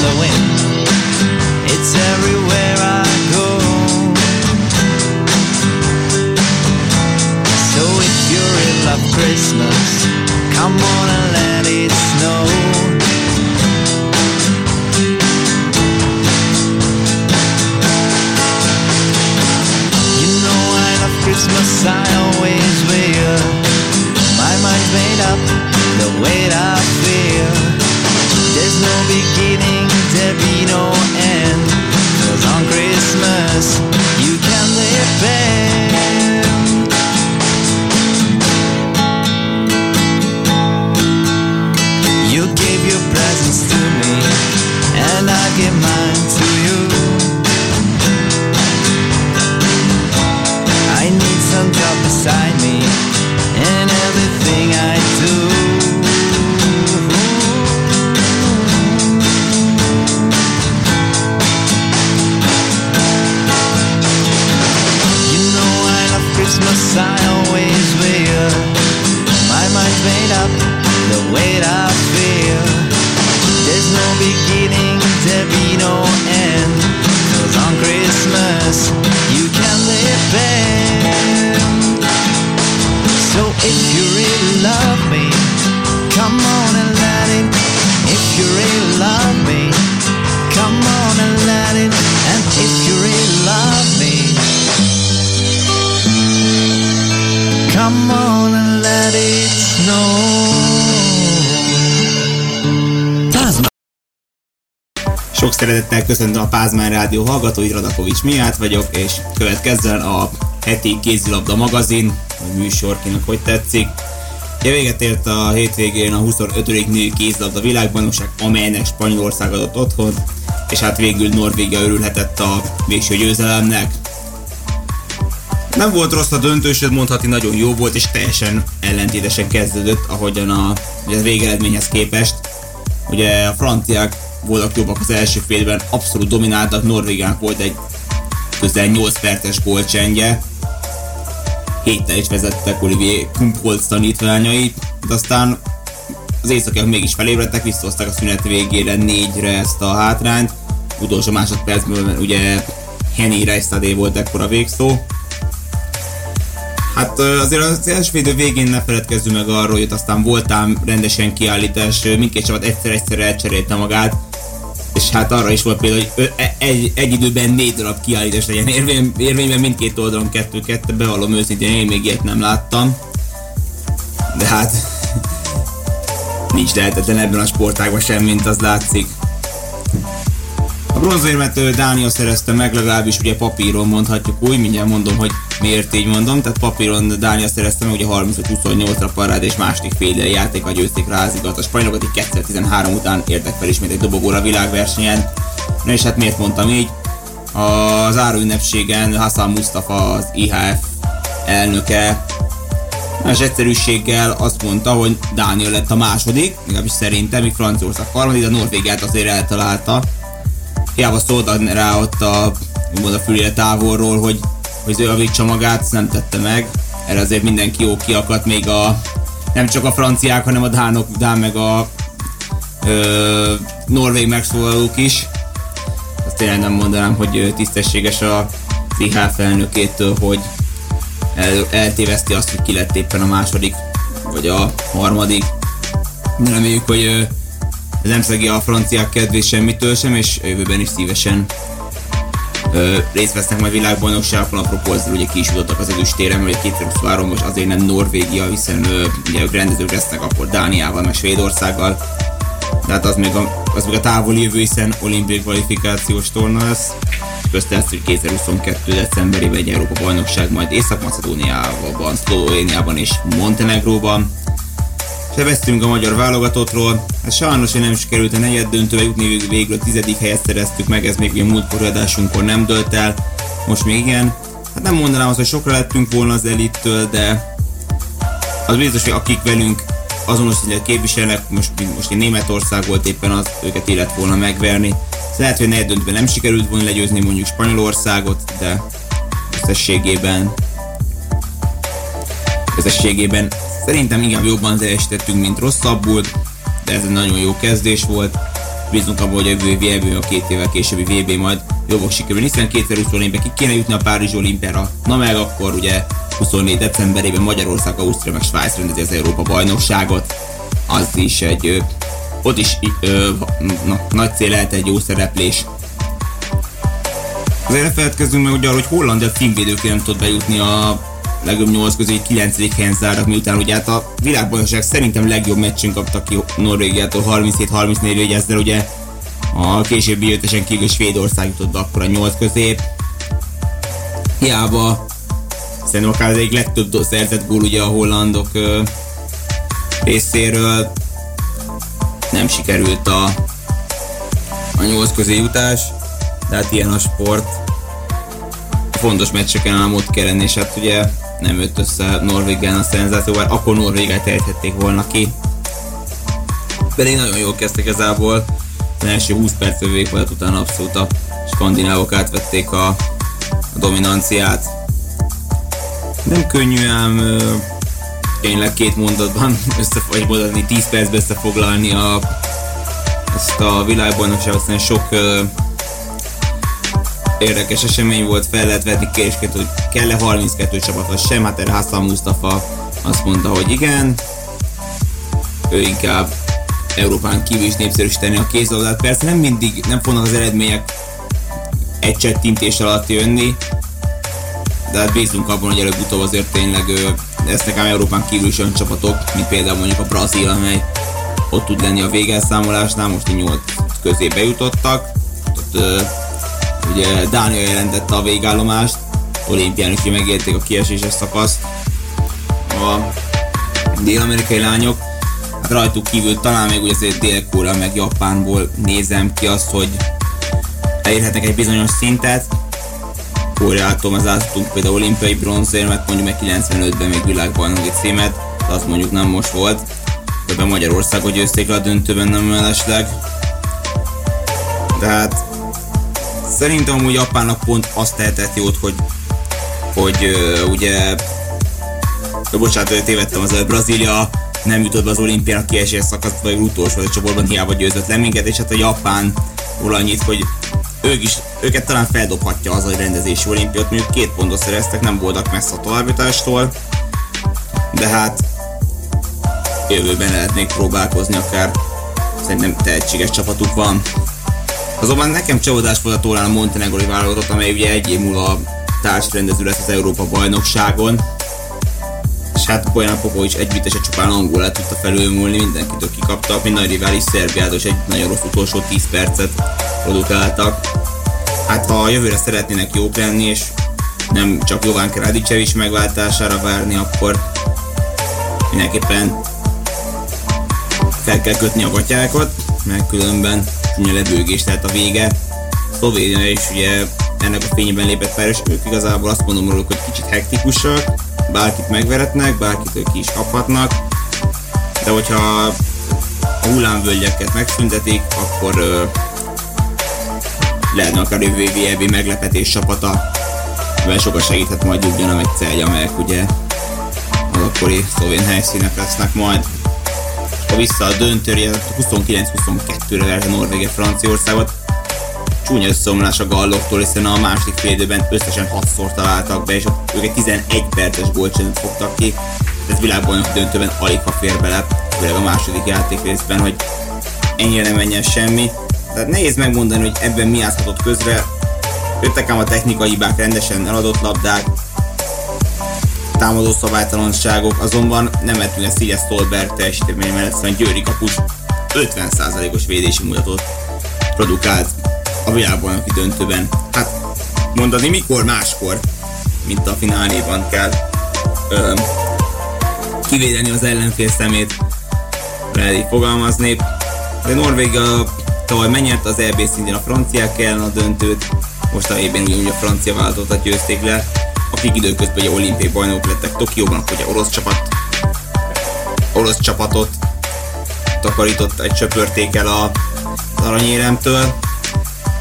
The wind, it's everywhere I go. So if you really love Christmas, come on and let it snow. You know I love Christmas, I always will. My mind's made up, the way I feel. There's no beginning, there be no end. Cause on Christmas, you can depend. You szeretettel köszöntöm a Pázmán Rádió hallgatóit, Radakovics Miát vagyok, és következzen a heti kézilabda magazin, vagy műsor, kinek hogy tetszik. Ugye véget ért a hétvégén a 25. női kézilabda világbajnokság, amelynek Spanyolország adott otthon, és hát végül Norvégia örülhetett a végső győzelemnek. Nem volt rossz a döntő, sőt mondhatni nagyon jó volt, és teljesen ellentétesen kezdődött, ahogyan a, a végeredményhez képest. Ugye a franciák voltak jobbak az első félben, abszolút domináltak, Norvégiának volt egy közel 8 perces gólcsendje, héttel is vezettek Olivier Kumpholz tanítványai, de aztán az északiak mégis felébredtek, visszahozták a szünet végére négyre ezt a hátrányt, utolsó másodpercben ugye Henny Reistadé volt ekkor a végszó. Hát azért az első fél idő végén ne feledkezzünk meg arról, hogy aztán voltám rendesen kiállítás, mindkét csapat egyszer-egyszer elcserélte magát, és hát arra is volt például, hogy e- egy, egy időben négy darab kiállítás legyen érvény, érvényben mindkét oldalon kettő-kettő, bevallom őszintén, én még ilyet nem láttam. De hát nincs lehetetlen ebben a sportágban sem, mint az látszik. A bronzérmet Dánia szerezte meg, legalábbis ugye papíron mondhatjuk úgy, mindjárt mondom, hogy miért így mondom, tehát papíron Dánia szerezte meg, ugye 35-28-ra parád és második fél játék a győzték rázigat. A spanyolok akik 2013 után értek fel ismét egy dobogóra világversenyen. Na és hát miért mondtam így? A záró ünnepségen Hassan Mustafa az IHF elnöke és egyszerűséggel azt mondta, hogy Dániel lett a második, legalábbis szerintem, míg Franciaország harmadik, de Norvégiát azért eltalálta. Hiába szólt rá ott a, úgymond a fülére távolról, hogy, hogy ő javítsa magát, nem tette meg. Erre azért mindenki jó kiakadt, még a nem csak a franciák, hanem a dánok, dán meg a ö, norvég megszólalók is. Azt tényleg nem mondanám, hogy tisztességes a IHF elnökétől, hogy el, eltéveszti azt, hogy ki lett éppen a második, vagy a harmadik. Reméljük, hogy nem szegi a franciák kedvét semmitől sem, és jövőben is szívesen ö, részt vesznek majd világbajnokságokon, apropó ezzel ugye ki is jutottak az ezüstéren, hogy 2023 most azért nem Norvégia, hiszen ö, ugye ők rendezők lesznek akkor Dániával, meg Svédországgal, de hát az még a, az még a távoli jövő, hiszen olimpiai kvalifikációs torna lesz, közte lesz, hogy 2022. decemberében egy Európa bajnokság majd Észak-Macedóniában, Szlovéniában és Montenegróban. Sebeztünk a magyar válogatottról, hát sajnos hogy nem sikerült a negyed döntőbe jutni, végül a tizedik helyet szereztük meg, ez még ugye múltkori adásunkkor nem dölt el, most még igen. Hát nem mondanám azt, hogy sokra lettünk volna az elittől, de az biztos, hogy akik velünk azonos szintet képviselnek, most, most én Németország volt éppen az, őket illet volna megverni. Ez lehet, hogy negyed döntőben nem sikerült volna legyőzni mondjuk Spanyolországot, de összességében összességében szerintem inkább jobban teljesítettünk, mint rosszabbul, de ez egy nagyon jó kezdés volt. Bízunk abban, hogy a jövő VB, a két évvel későbbi VB majd jobbak sikerül, hiszen 2020 olimpiára ki kéne jutni a Párizs olimpiára. Na meg akkor ugye 24 decemberében Magyarország, Ausztria meg Svájc rendezi az Európa bajnokságot. Az is egy, ott is ö, na, nagy cél lehet egy jó szereplés. Azért ne feledkezzünk meg ugye arról, hogy Hollandia filmvédők nem tud bejutni a legjobb 8 közé 9. helyen zárnak, miután ugye hát a világbajnokság szerintem legjobb meccsünk kaptak ki Norvégiától 37-34 ezzel ugye a későbbi jöttesen kívül Svédország jutott akkor a 8 közé. Hiába szerintem akár az egyik legtöbb szerzett gól ugye a hollandok ö, részéről nem sikerült a, a 8 közé jutás, de hát ilyen a sport. Fontos meccseken ám ott kell lenni, és hát ugye nem jött össze Norvégián a szenzáció, akkor Norvégiát ejthették volna ki. Pedig nagyon jól kezdtek ezából. Az első 20 perc végig volt, utána abszolút a skandinávok átvették a, a dominanciát. Nem könnyű ám tényleg két mondatban össze, vagy mondani 10 percben összefoglalni a, ezt a világbajnokságot, hiszen sok érdekes esemény volt, fel lehet vetni kérdésként, hogy kell-e 32 csapat, vagy sem, hát erre Hassan Mustafa azt mondta, hogy igen, ő inkább Európán kívül is népszerűsíteni a kézlabdát. Persze nem mindig, nem fognak az eredmények egy csettintés alatt jönni, de hát bízunk abban, hogy előbb-utóbb azért tényleg lesznek ám Európán kívül is olyan csapatok, mint például mondjuk a Brazil, amely ott tud lenni a végelszámolásnál, most a 8 közé bejutottak. Ott ugye Dánia jelentette a végállomást, olimpián is megérték a kieséses szakaszt. A dél-amerikai lányok, hát rajtuk kívül talán még ugye azért dél meg Japánból nézem ki azt, hogy elérhetnek egy bizonyos szintet. Koreától az átadtunk például olimpiai bronzérmet, mondjuk meg 95-ben még világbajnoki címet, de azt mondjuk nem most volt. Ebben Magyarországot győzték le a döntőben nem mellesleg. De hát Szerintem hogy Japánnak pont azt tehetett jót, hogy, hogy uh, ugye de bocsánat, tévedtem az előbb, Brazília nem jutott be az olimpiának kiesés szakasz, vagy utolsó a csoportban hiába győzött le minket, és hát a Japán annyit, hogy ők is, őket talán feldobhatja az a rendezési olimpiát, mondjuk két pontot szereztek, nem voltak messze a továbbjutástól, de hát jövőben lehetnék próbálkozni akár szerintem tehetséges csapatuk van. Azonban nekem csalódás volt a tólán a Montenegrói válogatott, amely ugye egy év múlva társrendező lesz az Európa bajnokságon. És hát Bojan Popovics együttese csupán angolát tudta felülmúlni, mindenkitől kikaptak, mint nagy rivális Szerbiától, és egy nagyon rossz utolsó 10 percet produkáltak. Hát ha a jövőre szeretnének jók lenni, és nem csak Jován is megváltására várni, akkor mindenképpen fel kell kötni a gatyákat, mert különben csúnya lebőgés lehet a vége. Szlovénia is ugye ennek a fényében lépett fel, és ők igazából azt mondom róluk, hogy kicsit hektikusak, bárkit megveretnek, bárkit ők is kaphatnak, de hogyha a hullámvölgyeket megszüntetik, akkor ö, lehetne akár jövő VB meglepetés csapata, mivel sokat segíthet majd Ljubljana meg Celja, amelyek ugye az akkori szlovén helyszínek lesznek majd. Ha vissza a döntőre, 29-22-re verte Norvégia Franciaországot, csúnya összeomlás a galloktól, hiszen a második fél időben összesen 6-szor találtak be, és ők egy 11 perces gólcsendet fogtak ki. Ez világbajnok döntőben alig ha fér bele, főleg a második játék részben, hogy ennyire nem menjen semmi. Tehát nehéz megmondani, hogy ebben mi játszhatott közre. Jöttek ám a technikai hibák, rendesen eladott labdák, támadó szabálytalanságok, azonban nem lehetünk ezt így a Stolberg teljesítmény mellett, szóval Győri kapus 50%-os védési mutatót produkált a világbajnoki döntőben. Hát mondani mikor máskor, mint a fináléban kell ö, kivédeni az ellenfél szemét, lehet így fogalmazni. De Norvégia tavaly megnyerte az EB szintén a franciák ellen a döntőt, most a évben ugye a francia válogatottat győzték le, akik időközben ugye olimpiai bajnokok lettek Tokióban, ugye orosz csapat, orosz csapatot takarított, egy csöpörték el a, aranyéremtől,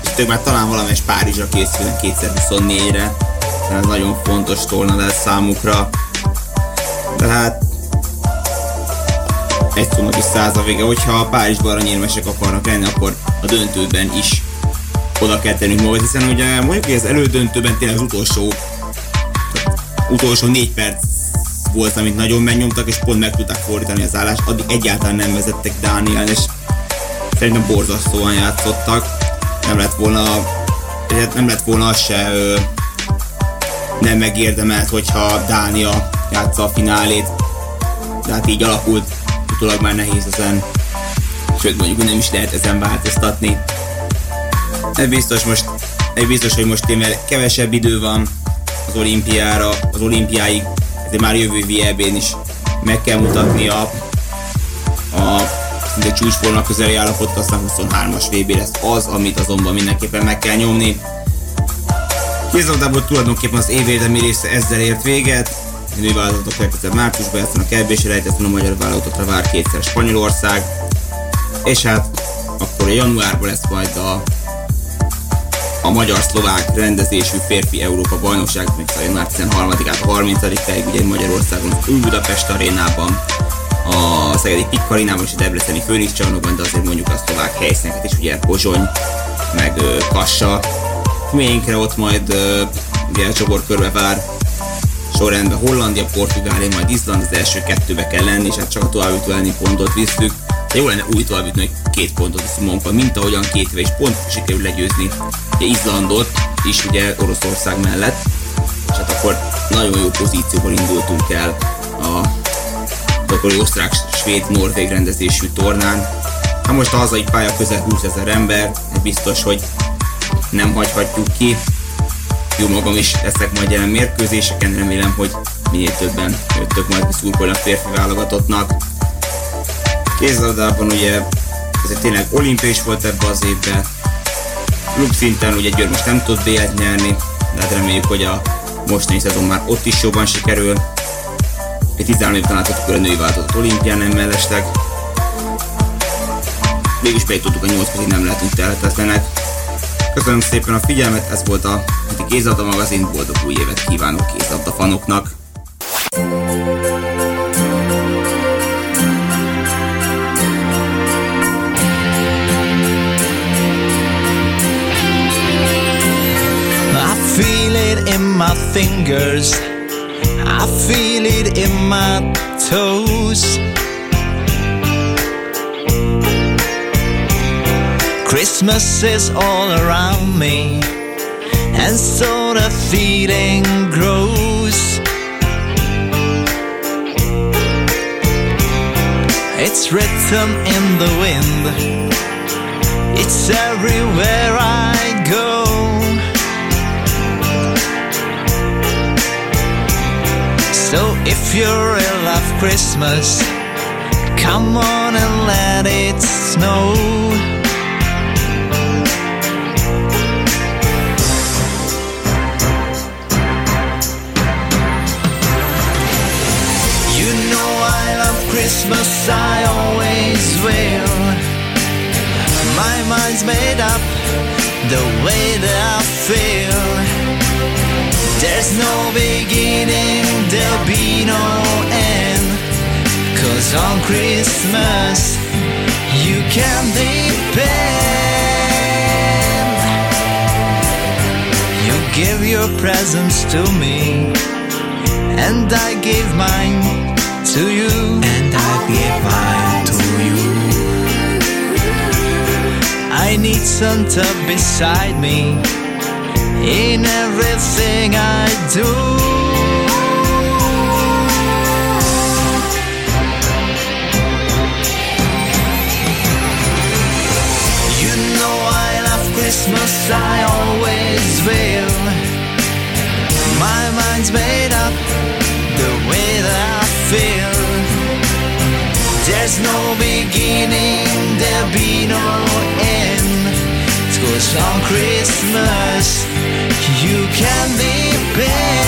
és ők már talán valamelyes Párizsra készülnek 2024-re, ez nagyon fontos torna lesz számukra. De hát egy szónak is száz a vége, hogyha a Párizsban aranyérmesek akarnak lenni, akkor a döntőben is oda kell tennünk magat, hiszen ugye mondjuk, hogy az elődöntőben tényleg az utolsó utolsó négy perc volt, amit nagyon megnyomtak, és pont meg tudták fordítani az állást, addig egyáltalán nem vezettek Dániel, és szerintem borzasztóan játszottak. Nem lett volna, nem lett volna az se nem megérdemelt, hogyha Dánia játsza a finálét. De hát így alakult, utólag már nehéz ezen. Sőt, mondjuk, nem is lehet ezen változtatni. Ez biztos most, ez biztos, hogy most tényleg kevesebb idő van az olimpiára, az olimpiáig, ezért már jövő VB-n is meg kell mutatni a, a szinte csúcsforma közeli állapot, aztán 23-as VB lesz az, amit azonban mindenképpen meg kell nyomni. Kézlabdából tulajdonképpen az évérdemi része ezzel ért véget. A női vállalatok legközelebb márciusban ezt a kerbési rejtetben a magyar vállalatokra vár kétszer Spanyolország. És hát akkor a januárban lesz majd a a magyar-szlovák rendezésű férfi Európa bajnokság, még január 13-át a 30-ig, ugye Magyarországon Új Budapest arénában, a Szegedi Pikkarinában és a Debreceni Főnix csarnokban, de azért mondjuk a szlovák helyszíneket is, ugye Pozsony, meg Kassa. Miénkre ott majd ugye a csoportkörbe vár sorrendben Hollandia, Portugália, majd Izland, az első kettőbe kell lenni, és hát csak a továbbjutó pontot visszük. De jó lenne új továbbjutni, hogy két pontot a Szimonban, mint ahogyan két éve is pont sikerül legyőzni ugye Izlandot is ugye Oroszország mellett, és hát akkor nagyon jó pozícióból indultunk el a akkori osztrák-svéd-norvég rendezésű tornán. Hát most a hazai pálya közel 20 ezer ember, biztos, hogy nem hagyhatjuk ki. Jó magam is leszek majd jelen mérkőzéseken, remélem, hogy minél többen jöttök majd kiszurkolni a férfi válogatottnak. Kézlabdában ugye ez tényleg olimpiai is volt ebbe az évben. Klub szinten ugye Győr most nem tud B-et nyerni, de hát reméljük, hogy a mostani szezon már ott is jobban sikerül. Egy 13 év találtatok a női változott olimpián nem mellesleg. Mégis bejutottuk a 8 közé, nem lehetünk tehetetlenek. Köszönöm szépen a figyelmet, ez volt a heti kézlabda magazin, boldog új évet kívánok kézlabda fanoknak. I my fingers. I feel it in my toes. Christmas is all around me, and so the feeling grows. It's written in the wind, it's everywhere I go. If you're in love Christmas, come on and let it snow. You know I love Christmas, I always will. My mind's made up the way that I feel. There's no beginning, there'll be no end. Cause on Christmas, you can depend. You give your presents to me, and I give mine to you. And I give mine to you. I need Santa beside me in everything I do. You know I love Christmas, I always will. My mind's made up the way that I feel. There's no beginning, there'll be no end. Cause on Christmas, you can depend.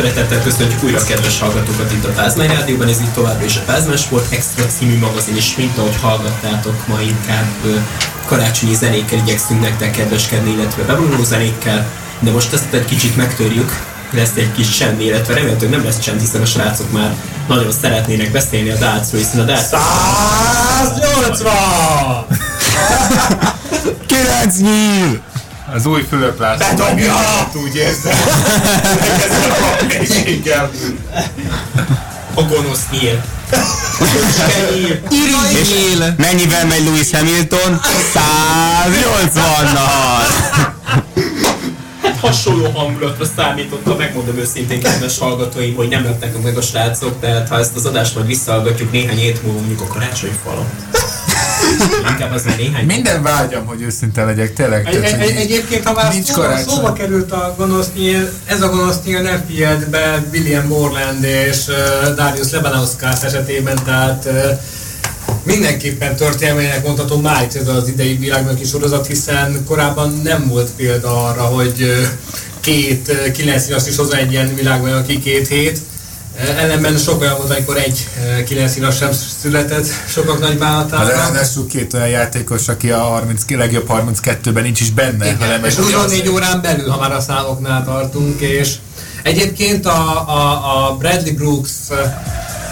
Szeretettel köszöntjük újra kedves hallgatókat itt a Pázmány Rádióban, ez itt továbbra is a Pázmány Sport Extra című magazin, és mint ahogy hallgattátok, ma inkább karácsonyi zenékkel igyekszünk nektek kedveskedni, illetve bevonuló zenékkel, de most ezt egy kicsit megtörjük, lesz egy kis csend, illetve remélhetőleg nem lesz csend, hiszen a srácok már nagyon szeretnének beszélni a dálcról, hiszen a dálc... 180! 9 nyíl! Az új Fülöp László Bedobja! úgy érzem. Ezzel a papírséggel. A gonosz nyíl. És mennyivel megy Lewis Hamilton? 180-nal! hasonló hangulatra számítottam, megmondom őszintén, kedves hallgatóim, hogy nem leptek meg a srácok, tehát ha ezt az adást majd visszahallgatjuk néhány hét múlva mondjuk a karácsony falon. Inkább az már néhány Minden vágyam, hogy őszinte legyek, tényleg. Egy, tehát, egy, egyébként, ha már nincs szóba, szóba került a gonosz nyíl, ez a gonosz nyíl nem figyelt be William Borland és uh, Darius Lebanauskas esetében, tehát uh, mindenképpen történelmének mondhatom már ez az idei világbajnoki sorozat, hiszen korábban nem volt példa arra, hogy uh, két uh, kilenc is hozzá egy ilyen világbajnoki két hét. Ellenben sok olyan volt, amikor egy kilenc színas sem született sokak nagy Hát bánatában. ráadásul két olyan játékos, aki a 30, legjobb 32-ben nincs is benne, Igen, hanem és egy 24 órán belül, ha már a számoknál tartunk, és egyébként a, a, a Bradley Brooks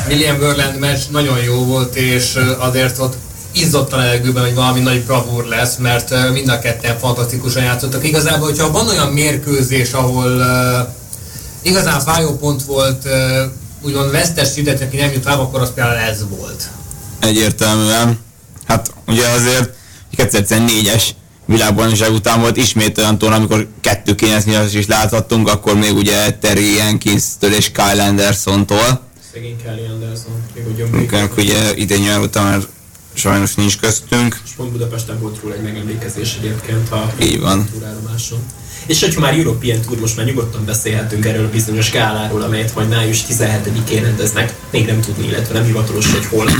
William Verland meccs nagyon jó volt, és azért ott izzott a levegőben, hogy valami nagy bravúr lesz, mert mind a ketten fantasztikusan játszottak. Igazából, hogyha van olyan mérkőzés, ahol igazán fájó pont volt, úgymond vesztes hidet, aki nem jut tovább, akkor az például ez volt. egyértelműen. Hát ugye azért 2014-es világbajnokság után volt ismét olyan torna, amikor 2-9 is láthattunk, akkor még ugye Terry Jenkins-től és Kyle Anderson-tól. Szegény Kelly Anderson, még emlékszem. Amikor ugye idén nyár után már sajnos nincs köztünk. És pont Budapesten volt róla egy megemlékezés egyébként a Így van. túrállomáson. És hogyha már European Tour, most már nyugodtan beszélhetünk erről a bizonyos gáláról, amelyet majd május 17-én rendeznek, még nem tudni, illetve nem hivatalos, hogy hol.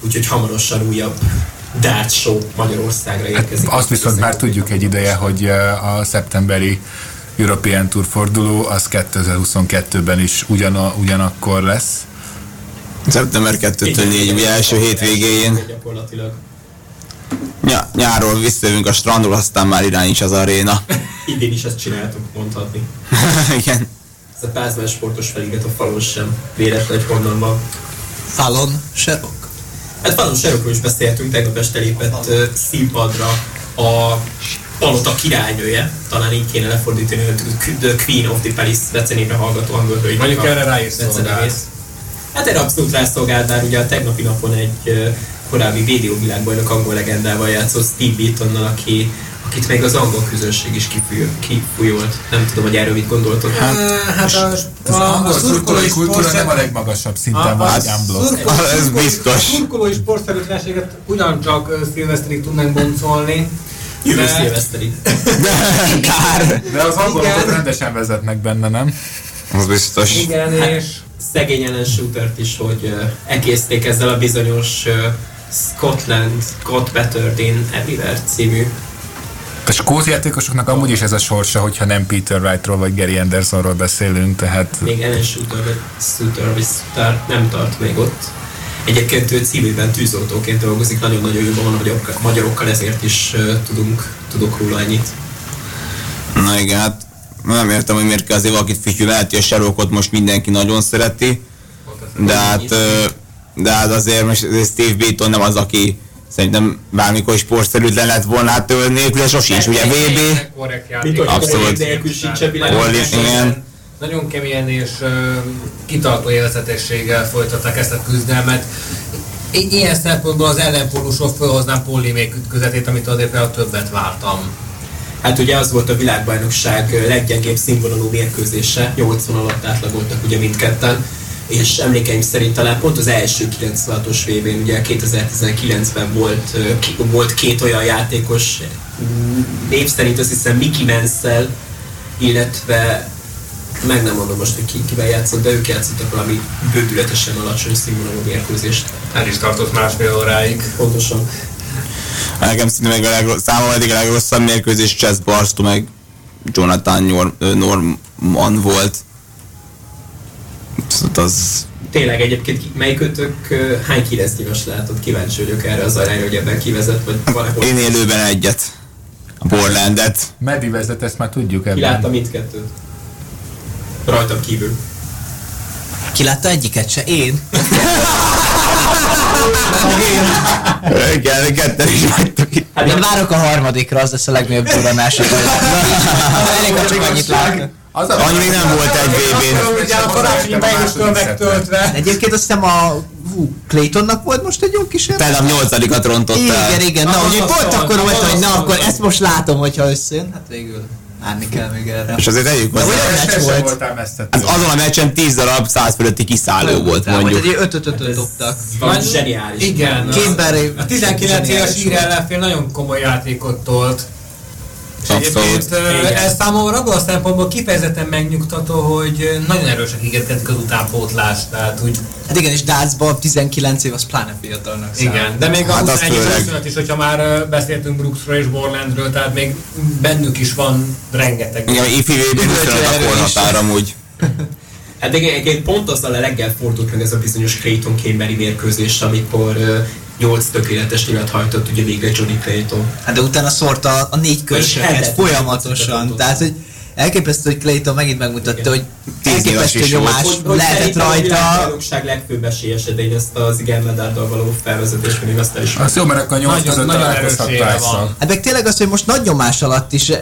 Úgyhogy hamarosan újabb dart show Magyarországra érkezik. Azt viszont már tudjuk egy ideje, hogy uh, a szeptemberi European Tour forduló az 2022-ben is ugyana, ugyanakkor lesz. Szeptember 2-től 4, ugye első hétvégén. Gyakorlatilag. Ny- nyáról visszajövünk a strandról, aztán már irány is az aréna. Idén is ezt csináltuk, mondhatni. Igen. Ez a pázmás sportos felirat a falon sem véletlen, hogy honnan van. Fallon, Serok. Hát Falun Serokról is beszéltünk, tegnap este lépett uh, színpadra a palota királynője, talán így kéne lefordítani, hogy The Queen of the Palace becenébe hallgató angol hölgy. Mondjuk erre rá is szolgált. Hát erre abszolút rászolgált, bár ugye a tegnapi napon egy uh, korábbi védővilágbajnok angol legendával játszott Steve Beatonnal, aki akit még az angol közönség is kifúj- kifújolt. Nem tudom, hogy erről mit gondoltok. Hát, hát a, Az a, a angol szurkolói kultúra nem a legmagasabb szinten van, szurkolói- Ez biztos. A szurkolói sportszerűtlenséget ugyancsak szilveszterig tudnánk boncolni. Jövő szilveszterig. Kár. De az angolok rendesen vezetnek benne, nem? Az biztos. Igen, és szegény Ellen Shootert is, hogy uh, ekészték ezzel a bizonyos uh, Scotland Got Better in Everywhere című. A skót játékosoknak amúgy is ez a sorsa, hogyha nem Peter Wrightról vagy Gary Andersonról beszélünk, tehát Még Ellen Shooter vagy Shooter vagy Shooter nem tart még ott. Egyébként ő civilben tűzoltóként dolgozik, nagyon-nagyon jól van a magyarokkal, ezért is tudunk, tudok róla ennyit. Na igen, hát nem értem, hogy miért kell azért valakit lehet, hogy a Sherlockot most mindenki nagyon szereti, de hát, ö, de hát azért most Steve Beaton nem az, aki szerintem bármikor sportszerűtlen lett volna, hát ő nélküle sosincs, ugye VB, Abszolút. Abszolút. nélkül sincs a világ. Orli- igen. Nagyon keményen és kitartó élvezetességgel folytatták ezt a küzdelmet. I- Ilyen szempontból az ellenpólusról felhoznám Pollimék ütközetét, amit azért például többet vártam. Hát ugye az volt a világbajnokság leggyengébb színvonalú mérkőzése, 80 alatt átlagoltak ugye mindketten, és emlékeim szerint talán pont az első 96-os vb ugye 2019-ben volt, volt két olyan játékos, mm, név szerint azt hiszem Mickey Mansell, illetve meg nem mondom most, hogy ki, kivel játszott, de ők játszottak valami bődületesen alacsony színvonalú mérkőzést. El is tartott másfél óráig. Pontosan. nekem szerintem még a legrossz, számomra eddig a legrosszabb mérkőzés Chess Barstow meg Jonathan Norman volt. Szóval az Tényleg egyébként ö, hány keresztnyilvas látott? Kíváncsi vagyok erre az arányra, hogy ebben kivezet, vagy valahol. én élőben egyet. A Borlandet. Medi vezet, ezt már tudjuk Ki látta ebben. mindkettőt? Rajtam kívül. Ki látta egyiket se? Én. Igen, ketten is vagytok itt. Hát Én várok a harmadikra, az lesz a legnagyobb duranás. Elég, ha csak annyit láttam. Az a Annyi nem volt egy VB-n. Ugye a karácsonyi bejusktól megtöltve. Egyébként azt hiszem a hú, Claytonnak volt most egy jó kísérlet. Tegnap nyolcadikat rontott el. Igen, igen, na, Az asztal, pont akkor az volt, hogy na, akkor ezt most látom, hogyha összejön. Hát végül várni kell még erre. És azért tegyük De hozzá. olyan meccs volt. Hát azon a meccsen 10 darab 100 fölötti kiszálló volt Vagy mondjuk. egy 5 5 5 dobtak. zseniális. Igen. Két A 19 éves ír volt. ellenfél nagyon komoly játékot tolt. És Abszolút. ez számomra abban a szempontból kifejezetten megnyugtató, hogy nagyon erősek ígérkezik az utánpótlást, tehát úgy Hát igen, és Dácban 19 év, az pláne fiatalnak számít. igen, de még a Hát az 21 főleg. 25 is, hogyha már beszéltünk Brooksról és Borlandről, tehát még bennük is van rengeteg. Igen, ifi VB 25 a korhatár amúgy. Hát igen, egyébként pont azzal a reggel fordult meg ez a bizonyos Clayton Canberry mérkőzés, amikor 8 tökéletes nyilat hajtott ugye végre Johnny Clayton. Hát de utána szórta a négy körsöket hetet folyamatosan. Tehát, hogy elképesztő, hogy Clayton megint megmutatta, Igen. hogy elképesztő nyomás lehetett szerintem a rajta. világbajnokság legfőbb esélyese, de én ezt az igen medárdal való felvezetés még azt el is Az jó, mert akkor a nyolc Nagyon- között van. Hát meg tényleg az, hogy most nagy nyomás alatt is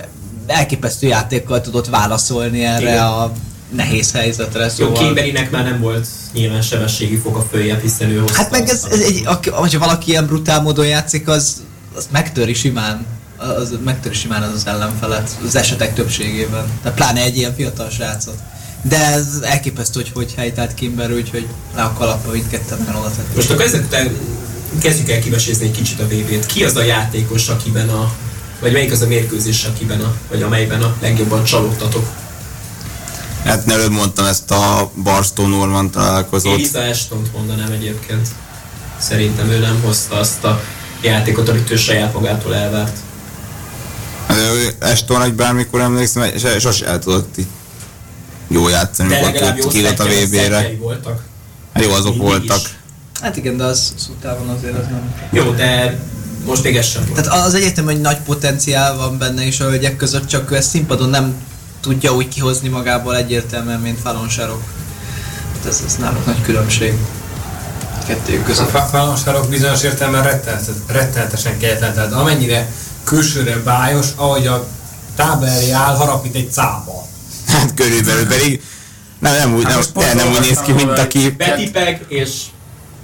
elképesztő játékkal tudott válaszolni erre Igen. a nehéz helyzetre. Jó, Szóval... Kémberinek már nem volt nyilván sebességi foka följebb, hiszen ő Hát meg ez, ez egy, aki, hogyha valaki ilyen brutál módon játszik, az, az megtöri simán. Az megtöri simán az, az ellenfelet, az esetek többségében. Tehát pláne egy ilyen fiatal srácot. De ez elképesztő, hogy hogy helytált Kimber, úgyhogy le a kalapba mindketten oda tettük. Most akkor ezek után kezdjük el kivesézni egy kicsit a VB-t. Ki az a játékos, akiben a vagy melyik az a mérkőzés, akiben a, vagy amelyben a legjobban csalódtatok? Hát előbb mondtam ezt a Barstow Norman Én találkozót. Lisa ashton mondanám egyébként. Szerintem ő nem hozta azt a játékot, amit ő saját magától elvárt. Hát Eston, hogy bármikor emlékszem, se- sose el tudott így jó játszani, De mikor legalább jó kijött a VB-re. voltak. Hát jó, azok Mindig voltak. is. Hát igen, de az szutában azért az nem. Jó, de most még ez sem volt. Tehát az egyetem, hogy nagy potenciál van benne is a hölgyek között, csak ő ezt színpadon nem tudja úgy kihozni magából egyértelműen, mint Fallon Sharok. Hát ez, ez náluk nagy különbség. Kettőjük A között. fa- falonsarok bizonyos értelemben rettenetes- rettenetesen kegyetlen, tehát amennyire külsőre bájos, ahogy a tábla elé áll, harap, mint egy cába. Hát körülbelül pedig nem, nem úgy, Hát nem, pont nem úgy néz ki, mint aki... Betipeg és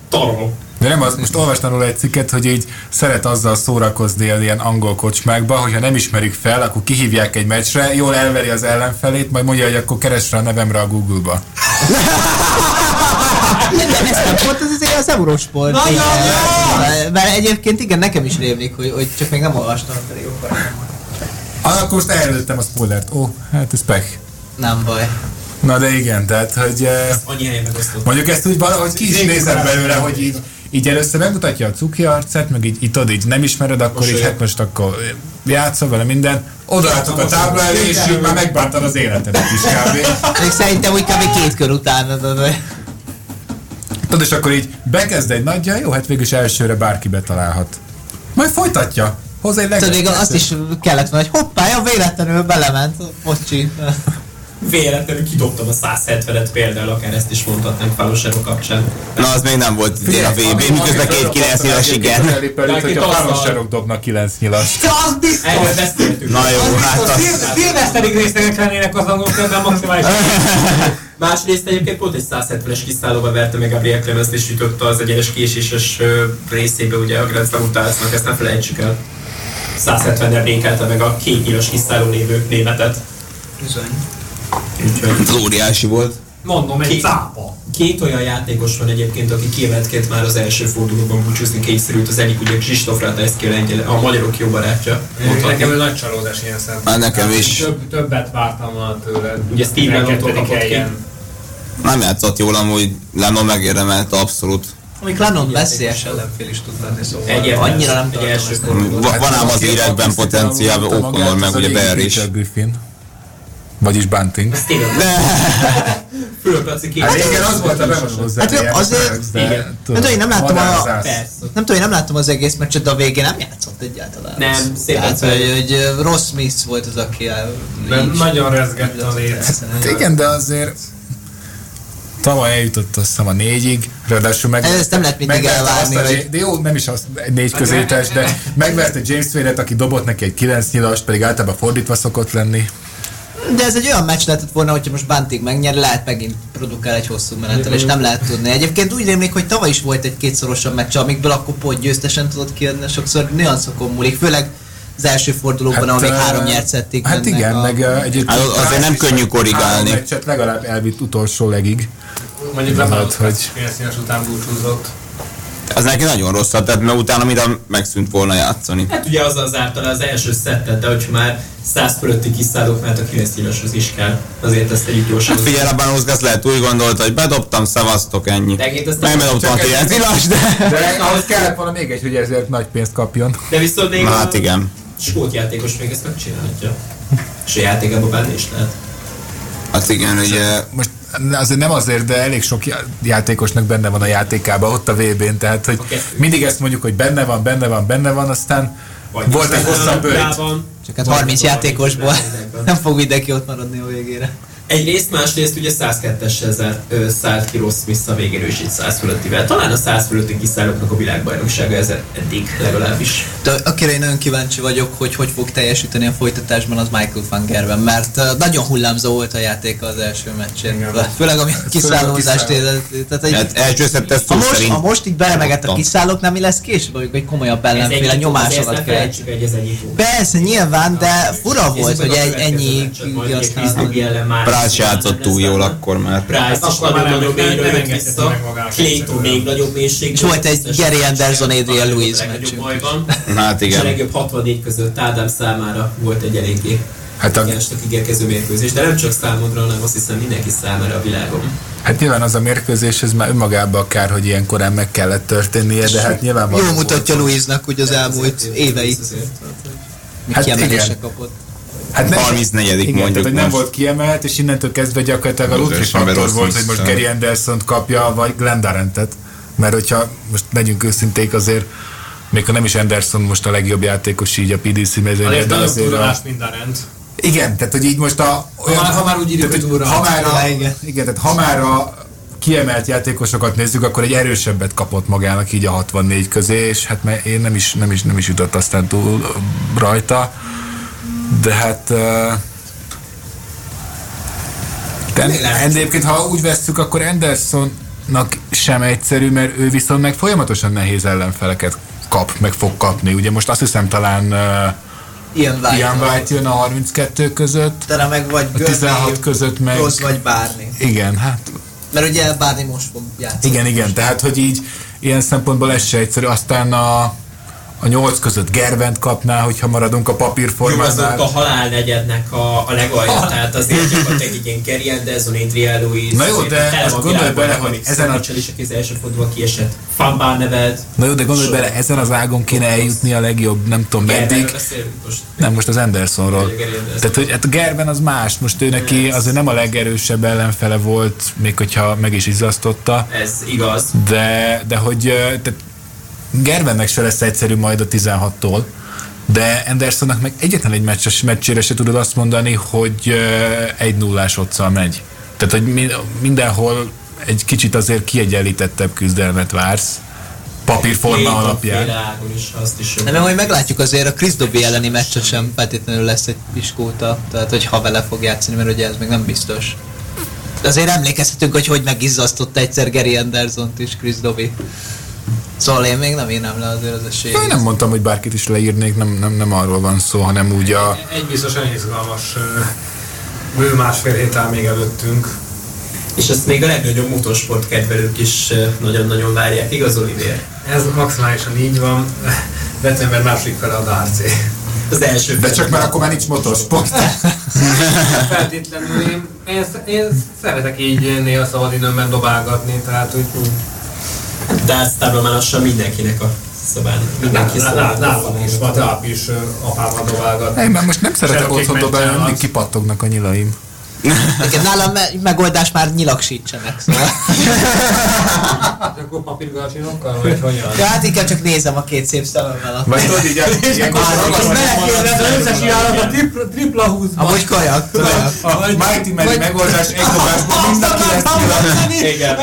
tarol. De nem az, most olvastam róla egy cikket, hogy így szeret azzal szórakozni az ilyen angol kocsmákba, hogyha nem ismerik fel, akkor kihívják egy meccsre, jól elveri az ellenfelét, majd mondja, hogy akkor keres rá a nevemre a Google-ba. De ez nem volt az, az, az Eurosport. Nagyon Igen. Mert egyébként igen, nekem is rémlik, hogy, hogy csak még nem olvastam, pedig akkor Ah, akkor most előttem a spoilert. Ó, hát ez pech. nem baj. Na de igen, tehát, hogy eh, Annyi helyen megosztott. mondjuk ezt úgy valahogy ki is nézem belőle, hogy így, így először megmutatja a cuki arcát, meg így, tudod, így nem ismered, akkor így, hát most akkor játszol vele minden, odaálltok a tábla elé, és így már megbántad az életedet is kb. Még szerintem úgy kb. két kör után. Tudod, és akkor így bekezd egy nagyja, jó, hát végül is elsőre bárki betalálhat. Majd folytatja. Hozzá egy Tudod, még azt is kellett volna, hogy hoppá, ja, véletlenül belement. Bocsi. Véletlenül kidobtam a 170-et például, akár ezt is mondhatnánk Falosero kapcsán. Na, az még nem volt idén a VB, miközben két 9 éves igen. Elipelült, hogy a falosarok dobnak 9 nyilast. Az biztos! Na jó, hát az... Szilveszterig részlegek lennének az angol körben maximális. Másrészt egyébként pont egy 170-es kiszállóba verte meg Gabriel Clemens és ütötte az egyenes késéses részébe ugye a Grand Slam utánznak, ezt ne felejtsük el. 170-nel békelte meg a két nyilas kiszálló lévő németet. Bizony. Az óriási volt. Mondom, egy Ki- cápa. két olyan játékos van egyébként, aki kiemeltként már az első fordulóban búcsúzni kényszerült, az egyik ugye Kristóf Ratajszki a, magyarok jó barátja. Nekem ő nagy csalódás ilyen szempontból. Már nekem is. Több, többet vártam volna tőle. Ugye Steve Lennon-tól 12. kapott ki. Nem játszott jól, amúgy Lennon megérdemelte abszolút. Amik Lennon veszélyes ellenfél is tud lenni, szóval Egyértelmű. annyira nem Egy tartom első ezt. Van ám az írekben potenciál, O'Connor meg ugye Bear is. Vagyis Bunting. Fülöplaci két. Hát igen, az volt a bevonuló Hát azért- de igen. tudod, Hát én nem láttam a-. Nem tudom, én nem láttam az egész meccset, de a végén nem játszott egyáltalán. Nem, szépen Tehát, hogy, hogy Ross Smith volt az, aki. De nagyon rezgett a lét. Hát igen, de azért tavaly eljutott azt hiszem a négyig, ráadásul meg... Ezt nem lehet mindig elvárni, azt a- hogy- De jó, nem is az négy közétes, de megverte James Wade-et, aki dobott neki egy kilenc nyilast, pedig általában fordítva szokott lenni. De ez egy olyan meccs lehetett volna, hogyha most Bantig megnyer, lehet megint produkál egy hosszú menettel, és nem lehet tudni. Egyébként úgy rémlik, hogy tavaly is volt egy kétszorosabb meccs, amikből akkor pont győztesen tudott kijönni, sokszor nüanszokon múlik, főleg az első fordulóban, hát, ahol még ö, három nyert szették Hát igen, a... meg egyébként... Hát az- azért nem könnyű korrigálni. Három meccset legalább elvitt utolsó legig. Mondjuk Lebanon hogy- hogy 9 éves után búcsúzott. Az neki nagyon rosszat tett, mert utána minden megszűnt volna játszani. Hát ugye azzal zárta az első szettet, de hogyha már 100 fölötti kiszállók, mert a 9 éveshez is kell. Azért ezt egyik gyorsan. Hát figyelj, abban Uzgász lehet úgy gondolta, hogy bedobtam, szevasztok, ennyi. Nem bedobtam a Csak ez- 9 nyilas, de... De ahhoz kellett volna még egy, hogy ezért nagy pénzt kapjon. De viszont még hát igen. skót játékos még ezt megcsinálhatja. És a játékában benne is lehet. Hát igen, ugye... Most azért nem azért, de elég sok já- játékosnak benne van a játékában, ott a VB-n, tehát hogy mindig ezt mondjuk, hogy benne van, benne van, benne van, aztán Vagy volt egy hosszabb bőjt. Csak hát vagy 30 valami játékosból nem fog mindenki ott maradni a végére. Egyrészt, másrészt ugye 102-essel zárt, ö, szállt ki Ross Smith a végén is így 100 fölöttivel. Talán a 100 fölötti kiszállóknak a világbajnoksága ez eddig legalábbis. De akire én nagyon kíváncsi vagyok, hogy hogy fog teljesíteni a folytatásban, az Michael van Gerben, mert nagyon hullámzó volt a játéka az első meccsén. Főleg ami a kiszállózást illeti. Tehát egy, Hát első ha most, ha most így belemegett a kiszállóknál, mi lesz később, hogy egy komolyabb ellenféle kell. ez ennyi fog. Persze, nyilván, de fura volt, hogy ennyi meccset, Price játszott túl jól akkor már. Price is Akkor már nagyon nem- nagyobb nem jött vissza. Clayton még nagyobb mélység. És volt egy Gary Anderson, Adrian Lewis meccsünk. Hát És a igen. legjobb 64 között Ádám számára volt egy eléggé Hát, a, igensnek ígérkező mérkőzés, de nem csak számodra, hanem azt hiszem mindenki számára a világon. hát nyilván az a mérkőzés, ez már önmagában kár, hogy ilyen korán meg kellett történnie, de hát nyilván Jól mutatja Louisnak, hogy az elmúlt éveit Hát hát igen. kapott. Hát nem, 34 igen, mondjuk tehát, hogy nem most. volt kiemelt, és innentől kezdve gyakorlatilag a Lutri faktor volt, hogy most. Gary Anderson kapja, vagy Glenn Darentet. Mert hogyha most legyünk őszinték azért, még ha nem is Anderson most a legjobb játékos így a PDC mezőnyben, de nagyon azért a, minden rend. igen, tehát hogy így most a... Ha már- ha már úgy írjuk, tehát, hogy túlra. ha már a, igen. igen, tehát ha már a kiemelt játékosokat nézzük, akkor egy erősebbet kapott magának így a 64 közé, és hát mert én nem is, nem is, nem is jutott aztán túl rajta. De hát... De egyébként, ha úgy vesszük, akkor Andersonnak sem egyszerű, mert ő viszont meg folyamatosan nehéz ellenfeleket kap, meg fog kapni. Ugye most azt hiszem talán uh, Ian White. Ian White jön a 32 között, Tere meg vagy a 16 között meg... Rossz vagy bárni. Igen, hát Mert ugye bárni most fog játszani. igen, igen, tehát hogy így ilyen szempontból ez se egyszerű. Aztán a, a 8 között Gervent kapná, hogyha maradunk a Jó, azok papírformánál. a halál negyednek a, a legalja, tehát azért gyakorlatilag egy ilyen Gary Anderson, Adrian Lewis. Na jó, de van gondolj bele, hogy ezen a- is, aki az első fordulóban kiesett. Fanbár neved. Na jó, de gondolj bele, ezen az ágon kéne eljutni a legjobb, nem tudom meddig. Most. Nem, most az Andersonról. Tehát, hogy hát Gerben az más, most ő neki azért nem a legerősebb ellenfele volt, még hogyha meg is izzasztotta, Ez igaz. de, de hogy tehát Gerbennek se lesz egyszerű majd a 16-tól, de Andersonnak meg egyetlen egy meccses, meccsére se tudod azt mondani, hogy egy nullás otszal megy. Tehát, hogy mi- mindenhol egy kicsit azért kiegyenlítettebb küzdelmet vársz, papírforma alapján. is, azt is Nem, majd meglátjuk azért a Chris Dobby elleni meccse sem feltétlenül lesz egy piskóta, tehát hogy ha vele fog játszani, mert ugye ez még nem biztos. De azért emlékezhetünk, hogy hogy megizzasztotta egyszer Gary Anderson-t is Chris Dobby. Szóval én még nem írnám le azért az esélyt. Én nem mondtam, hogy bárkit is leírnék, nem, nem, nem arról van szó, hanem úgy a... Egy biztosan izgalmas bő másfél hét áll még előttünk. És ezt még a legnagyobb motorsport kedvelők is nagyon-nagyon várják, igaz Olivier? Ez maximálisan így van. December második fele a Darcy. Az első De csak már akkor már nincs motorsport. Feltétlenül én, én, én szeretek így néha szabadidőmben dobálgatni, tehát úgy Dárctábla már lassan mindenkinek a szobán. Mindenki szobán. nálam is, Matáp is apámmal dobálgat. Nem, mert most nem szeretek otthon dobálni, mindig kipattognak a nyilaim. Igen, nálam me- megoldás már nyilak sincsenek, szóval. És akkor papírgalcsinokkal, vagy hogyan? Ja, hát inkább csak nézem a két szép szememmel. a- Vagy tudod így, ilyenkor Az összes irányt a tripla, tripla húzba. Amúgy kajak, kajak. a Mighty Mary megoldás egy dobásból mind a kilenc Igen.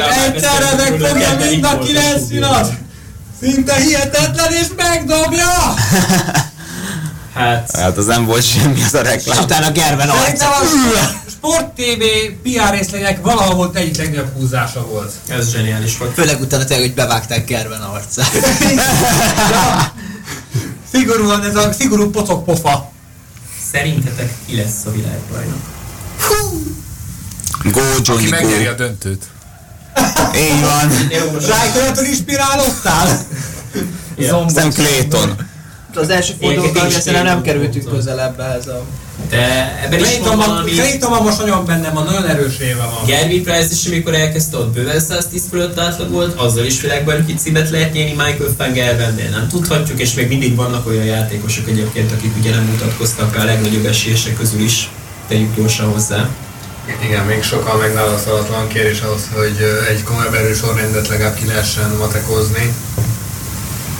Egyszerre megfogja mind a kilenc nyilat! Szinte hihetetlen és megdobja! Hát, Hát az nem volt semmi az a És reklám. utána Gerben arca. Sport TV PR részlegek valahol volt egyik legnagyobb húzása volt. ez zseniális volt. Főleg utána tényleg, hogy bevágták Gerben arcát. Szigorúan ez a szigorú pocok pofa. Szerintetek ki lesz a világbajnok? Go Ki Johnny megnyeri a döntőt. Így van. Rájtőletől inspirálódtál? Ja. Sam Clayton. Az első is szerintem nem mondtam. közelebb ehhez a... De ebben is van Clayton valami... Clayton most nagyon bennem van, nagyon erős éve van. Gervin Price is, amikor elkezdte ott bőven 110 fölött átlag volt, azzal is világbajnoki címet lehet nyerni Michael van Gervennél, nem tudhatjuk, és még mindig vannak olyan játékosok egyébként, akik ugye nem mutatkoztak be a legnagyobb esélyesek közül is, tegyük gyorsan hozzá. Igen, még sokkal megválaszolatlan kérdés az, hogy egy komolyabb erősorrendet legalább ki lehessen matekozni.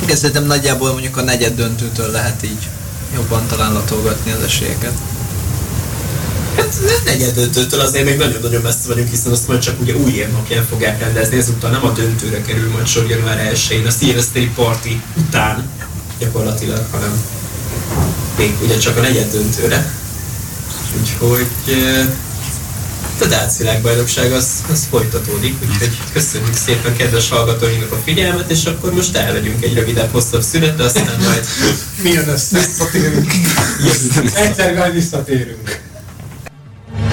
Igen, szerintem nagyjából mondjuk a negyed döntőtől lehet így jobban talán latolgatni az esélyeket. Hát negyed döntőtől azért még nagyon-nagyon messze vagyunk, hiszen azt majd csak ugye új év napján fogják rendezni, ezúttal nem a döntőre kerül majd sor január 1-én, a Szilveszteri Party után gyakorlatilag, hanem még ugye csak a negyed döntőre. Úgyhogy a Dác világbajnokság az, az folytatódik, úgyhogy köszönjük szépen kedves hallgatóinknak a figyelmet, és akkor most elmegyünk egy rövidebb, hosszabb szünetre, aztán majd Milyen össze? Visszatérünk. Egyszer visszatérünk.